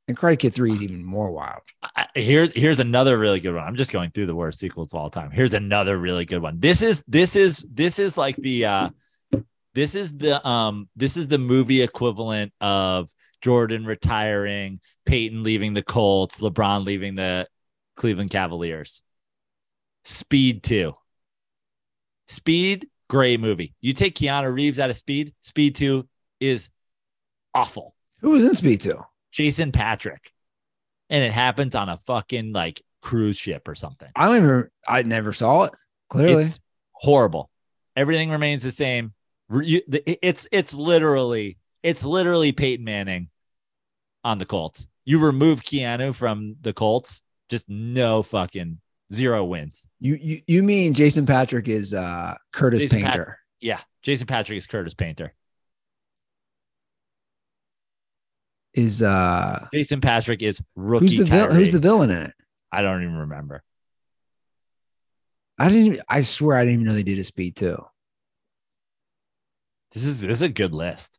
And Karate Kid 3 is even more wild. Here's here's another really good one. I'm just going through the worst sequels of all time. Here's another really good one. This is this is this is like the uh this is the um this is the movie equivalent of Jordan retiring, Peyton leaving the Colts, LeBron leaving the Cleveland Cavaliers. Speed 2. Speed, great movie. You take Keanu Reeves out of Speed, Speed 2 is awful. Who was in Speed 2? Jason Patric. And it happens on a fucking like cruise ship or something. I don't even I never saw it. Clearly. It's horrible. Everything remains the same. Re- you- the- It's it's literally it's literally Peyton Manning on the Colts. You remove Keanu from the Colts, just no fucking zero wins. You you you mean Jason Patric is uh Curtis Jason Pat- Painter? Yeah, Jason Patric is Curtis Painter. is uh Jason Patric is rookie. who's the vil- who's the villain in it? I don't even remember. I didn't. Even, I swear I didn't even know they did a Speed too. This is this is a good list.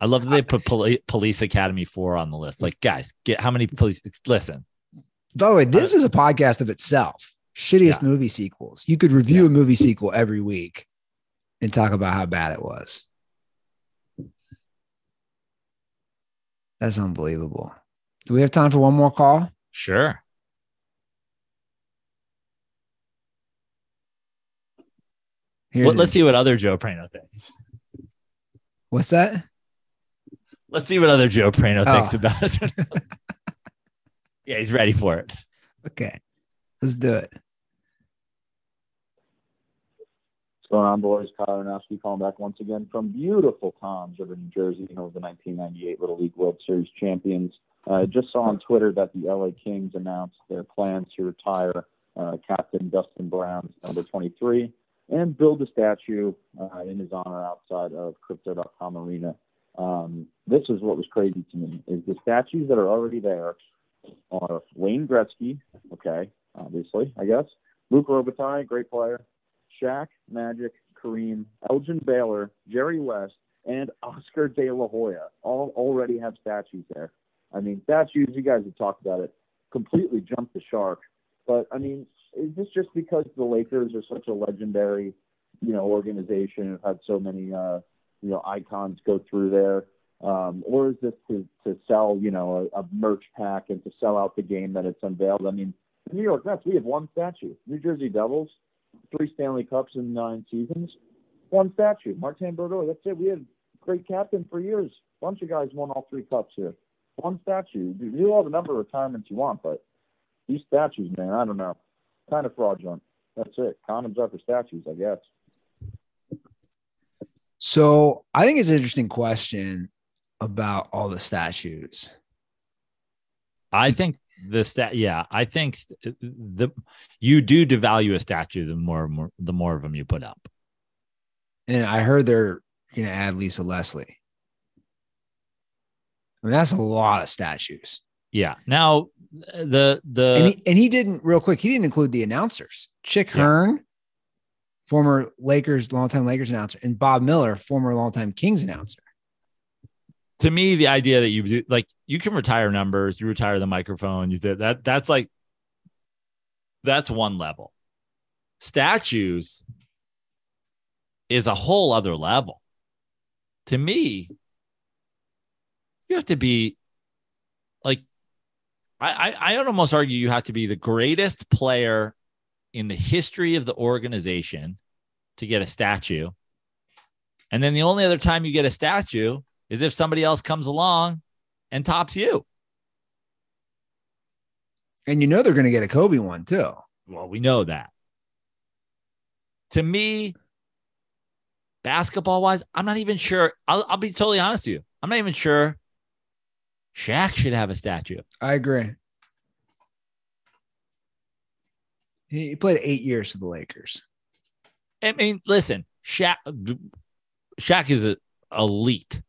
I love that they put Poli- Police Academy four on the list. Like, guys, get how many police? Listen, By the way, this uh, is a podcast of itself. Shittiest movie sequels. You could review a movie sequel every week and talk about how bad it was. That's unbelievable. Do we have time for one more call? sure. Well, let's see what other Joe Prano thinks. What's that? Let's see what other Joe Prano Oh. thinks about it. yeah, he's ready for it. Okay, let's do it. What's going on, boys? Kyle Aronofsky calling back once again from beautiful Toms River, New Jersey, you know, the 1998 Little League World Series champions. I just saw on Twitter that the LA Kings announced their plans to retire uh, Captain Dustin Brown's number 23 and build a statue uh, in his honor outside of Crypto.com Arena. Um, this is what was crazy to me: is the statues that are already there are Wayne Gretzky, okay, obviously, I guess, Luc Robitaille, great player, Shaq, Magic, Kareem, Elgin Baylor, Jerry West, and Oscar De La Hoya all already have statues there. I mean, statues, you guys have talked about it, completely jumped the shark. But I mean, is this just because the Lakers are such a legendary, you know, organization and have had so many, uh, you know, icons go through there? Um, or is this to, to sell, you know, a, a merch pack and to sell out the game that it's unveiled? I mean, the New York Mets, we have one statue. New Jersey Devils, three Stanley Cups in nine seasons, one statue. Martin Brodeur, that's it. We had great captain for years. A bunch of guys won all three cups here. One statue. You do all the number of retirements you want, but these statues, man, I don't know. Kind of fraudulent. That's it. Condoms are for statues, I guess. So I think it's an interesting question about all the statues. I think the stat, yeah, I think the you do devalue a statue the more, more the more of them you put up. And I heard they're going to add Lisa Leslie. I mean, that's a lot of statues. Yeah. Now the the and he, and he didn't real quick. He didn't include the announcers. Chick Yeah. Hearn, former Lakers, longtime Lakers announcer, and Bob Miller, former longtime Kings announcer. To me, the idea that you like you can retire numbers, you retire the microphone, you that. That's like that's one level. Statues is a whole other level. To me, you have to be like I, I I would almost argue you have to be the greatest player in the history of the organization to get a statue. And then the only other time you get a statue is if somebody else comes along and tops you. And you know they're going to get a Kobe one too. Well, we know that. To me, basketball wise, I'm not even sure. I'll, I'll be totally honest with you. I'm not even sure Shaq should have a statue. I agree. He played eight years for the Lakers. I mean, listen, Shaq, Shaq is a elite.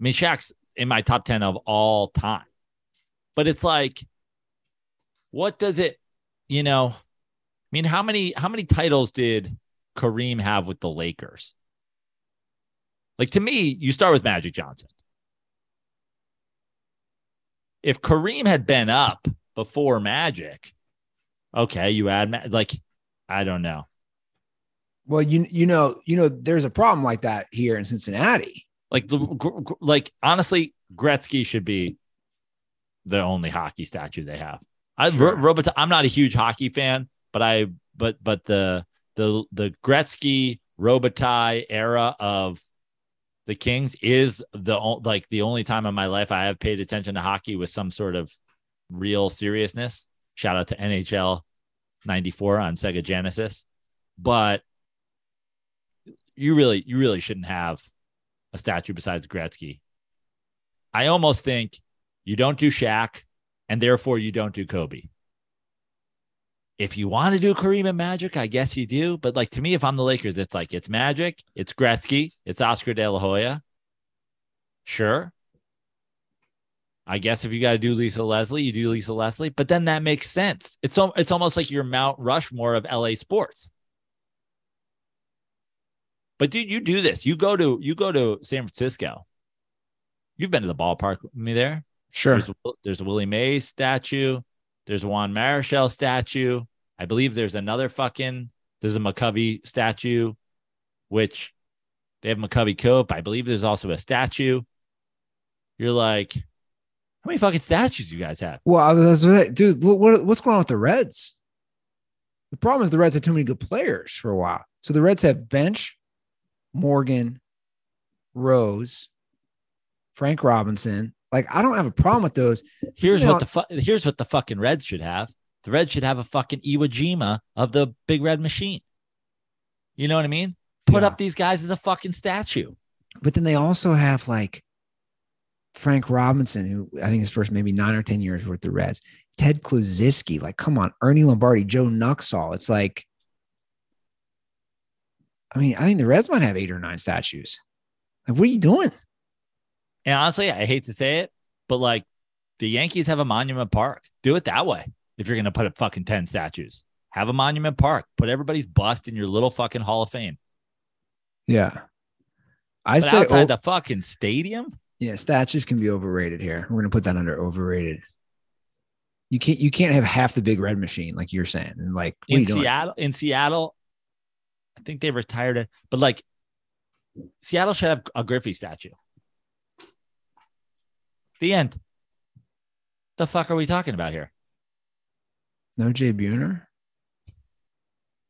I mean, Shaq's in my top 10 of all time. But it's like, what does it, you know? I mean, how many how many titles did Kareem have with the Lakers? Like to me, you start with Magic Johnson. If Kareem had been up before Magic, okay, you add like I don't know. Well, you you know you know there's a problem like that here in Cincinnati. Like the like honestly, Gretzky should be the only hockey statue they have. I Sure. Ro- Robita- I'm not a huge hockey fan, but I but but the the the Gretzky Robitaille era of the Kings is the like the only time in my life I have paid attention to hockey with some sort of real seriousness. Shout out to NHL 94 on Sega Genesis. But you really you really shouldn't have a statue besides Gretzky. I almost think you don't do Shaq, and therefore you don't do Kobe. If you want to do Kareem and Magic, I guess you do. But like to me, if I'm the Lakers, it's like it's Magic, it's Gretzky, it's Oscar De La Hoya. Sure. I guess if you got to do Lisa Leslie, you do Lisa Leslie. But then that makes sense. It's it's almost like your Mount Rushmore of LA sports. But dude, you do this. You go to you go to San Francisco. You've been to the ballpark with me there. Sure. There's, a- there's a Willie Mays statue. There's a Juan Marichal statue. I believe there's another fucking there's a McCovey statue, which they have McCovey Cove. but I believe there's also a statue. You're like, how many fucking statues you guys have? Well, I was, dude, what, what what's going on with the Reds? The problem is the Reds had too many good players for a while. So the Reds have Bench, Morgan, Rose, Frank Robinson. Like I don't have a problem with those. Here's You know- what the fu- here's what the fucking Reds should have. The Reds should have a fucking Iwo Jima of the Big Red Machine. You know what I mean? Put Yeah. up these guys as a fucking statue. But then they also have like Frank Robinson, who I think his first maybe nine or 10 years with the Reds, Ted Kluszewski, like, come on, Ernie Lombardi, Joe Nuxhall. It's like, I mean, I think the Reds might have eight or nine statues. Like, what are you doing? And honestly, I hate to say it, but like the Yankees have a monument park. Do it that way. If you're gonna put up fucking 10 statues, have a monument park. Put everybody's bust in your little fucking hall of fame. Yeah. I But say, outside the fucking stadium, yeah, statues can be overrated here. We're gonna put that under overrated. You can't you can't have half the big red machine like you're saying. And like in you doing? Seattle, in Seattle, think they retired it, but like Seattle should have a Griffey statue. The end. The fuck are we talking about here? No Jay Buhner?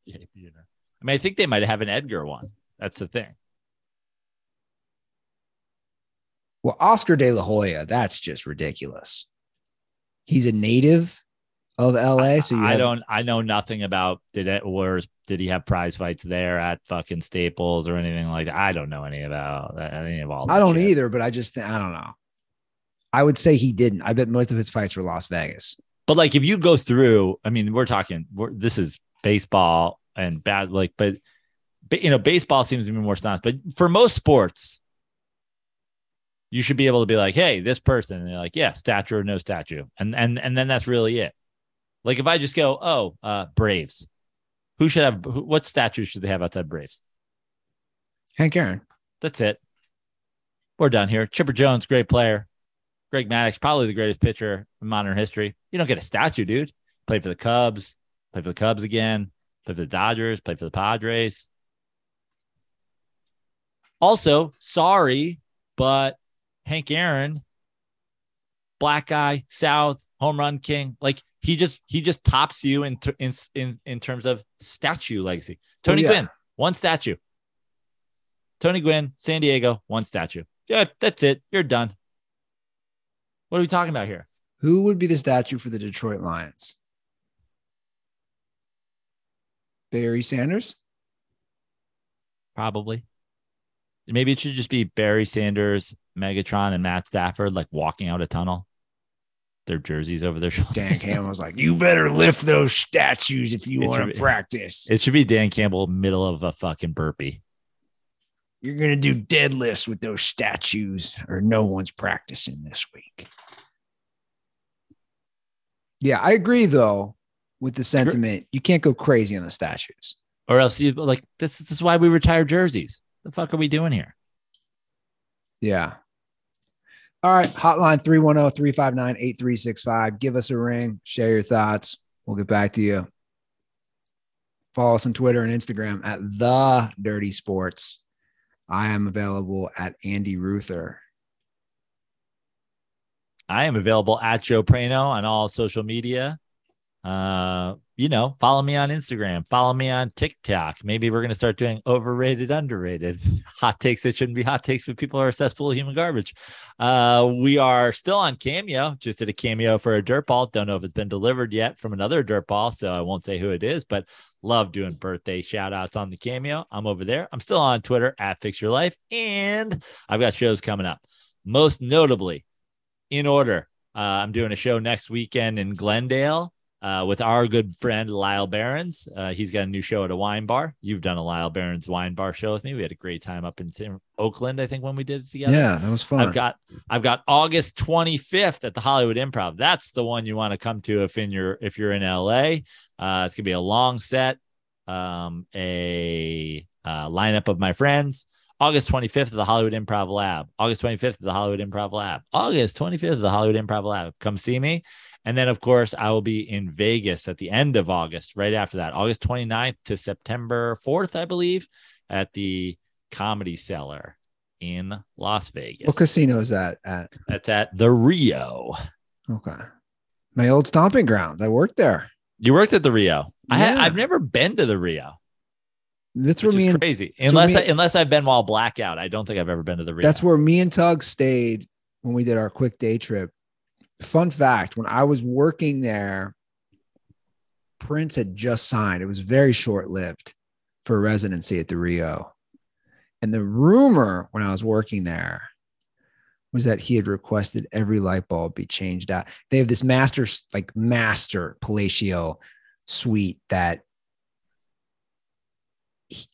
Jay Buhner. I mean, I think they might have an Edgar one. That's the thing. Well, Oscar De La Hoya, that's just ridiculous. He's a native of LA. So you I have- don't. I know nothing about did it or did he have prize fights there at fucking Staples or anything like that. I don't know any about uh, any of all. I don't shit. either, but I just think I don't know. I would say he didn't. I bet most of his fights were Las Vegas. But like, if you go through, I mean, we're talking. We're, this is baseball and bad. Like, but, but you know, baseball seems to be more staunch. But for most sports, you should be able to be like, hey, this person, and they're like, yeah, statue or no statue, and and and then that's really it. Like, if I just go, oh, uh, Braves, who should have who, what statues should they have outside Braves? Hank Aaron. That's it. We're done here. Chipper Jones, great player. Greg Maddux, probably the greatest pitcher in modern history. You don't get a statue, dude. Played for the Cubs, played for the Cubs again, played for the Dodgers, played for the Padres. Also, sorry, but Hank Aaron, black guy, South, home run king, like he just he just tops you in in in, in terms of statue legacy. Tony oh, yeah. Gwynn, one statue. Tony Gwynn, San Diego, one statue. Yeah, that's it. You're done. What are we talking about here? Who would be the statue for the Detroit Lions? Barry Sanders? Probably. Maybe it should just be Barry Sanders, Megatron, and Matt Stafford like walking out a tunnel. Their jerseys over their shoulders. Dan Campbell was like, You better lift those statues if you want to practice. It should be Dan Campbell, middle of a fucking burpee. You're going to do deadlifts with those statues, or no one's practicing this week. Yeah, I agree, though, with the sentiment. You can't go crazy on the statues. Or else you like this, this is why we retire jerseys. The fuck are we doing here? Yeah. All right. Hotline 310 359 8365. Give us a ring. Share your thoughts. We'll get back to you. Follow us on Twitter and Instagram at The Dirty Sports. I am available at Andy Ruther. I am available at Joe Prano on all social media. Uh, you know, follow me on Instagram, follow me on TikTok. Maybe we're gonna start doing overrated, underrated hot takes that shouldn't be hot takes, but people are of human garbage. Uh, we are still on Cameo, just did a cameo for a dirt ball. Don't know if it's been delivered yet from another dirt ball, so I won't say who it is, but love doing birthday shout outs on the cameo. I'm over there. I'm still on Twitter at Fix Your Life, and I've got shows coming up. Most notably, in order. Uh, I'm doing a show next weekend in Glendale uh, with our good friend Lyle Barons. Uh, he's got a new show at a wine bar. You've done a Lyle Barons wine bar show with me. We had a great time up in Oakland, I think, when we did it together. Yeah, that was fun. I've got I've got August 25th at the Hollywood Improv. That's the one you want to come to if in your if you're in LA. Uh, it's gonna be a long set, um, a uh, lineup of my friends. August 25th of the Hollywood Improv Lab. August 25th of the Hollywood Improv Lab. August 25th of the Hollywood Improv Lab. Come see me. And then, of course, I will be in Vegas at the end of August, right after that, August 29th to September 4th, I believe, at the Comedy Cellar in Las Vegas. what casino is that at? That's at the Rio. Okay. My old stomping grounds. I worked there. You worked at the Rio. I Yeah. I've never been to the Rio. That's where me is and crazy. Unless me- I, unless I've been while blackout, I don't think I've ever been to the Rio. That's where me and Tug stayed when we did our quick day trip. Fun fact when I was working there, Prince had just signed. It was very short lived for residency at the Rio. And the rumor when I was working there was that he had requested every light bulb be changed out. They have this master, like master palatial suite that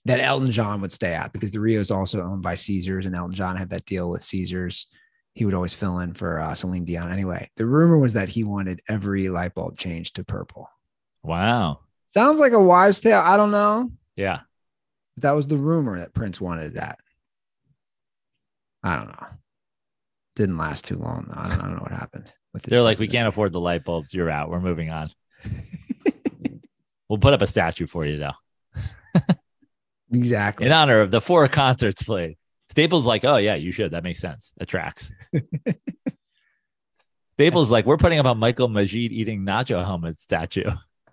that Elton John would stay at because the Rio is also owned by Caesars, and Elton John had that deal with Caesars. He would always fill in for uh, Celine Dion. Anyway, the rumor was that he wanted every light bulb changed to purple. Wow. Sounds like a wives' tale. I don't know. Yeah. That was the rumor that Prince wanted that. I don't know. Didn't last too long though. I don't, I don't know what happened. The They're like, we can't afford the light bulbs. You're out. We're moving on. we'll put up a statue for you though, exactly. in honor of the four concerts played. Staples like, oh yeah, you should. That makes sense. That tracks. Staples Yes. like, we're putting up a Michael Majid eating nacho helmet statue.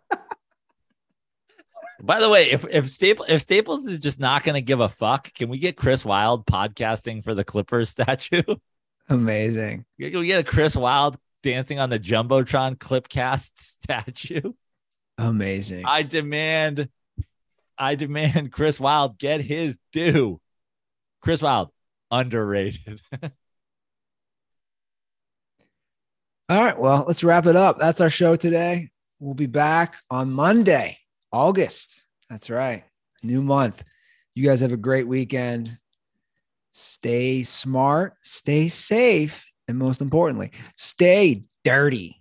By the way, if if Staples if Staples is just not going to give a fuck, can we get Chris Wild podcasting for the Clippers statue? Amazing. Can we get a Chris Wild dancing on the jumbotron clipcast statue? Amazing. I demand, I demand Chris Wild get his due. Chris Wild underrated. All right. Well, let's wrap it up. That's our show today. We'll be back on Monday, August. That's right. New month. You guys have a great weekend. Stay smart, stay safe, and most importantly, stay dirty.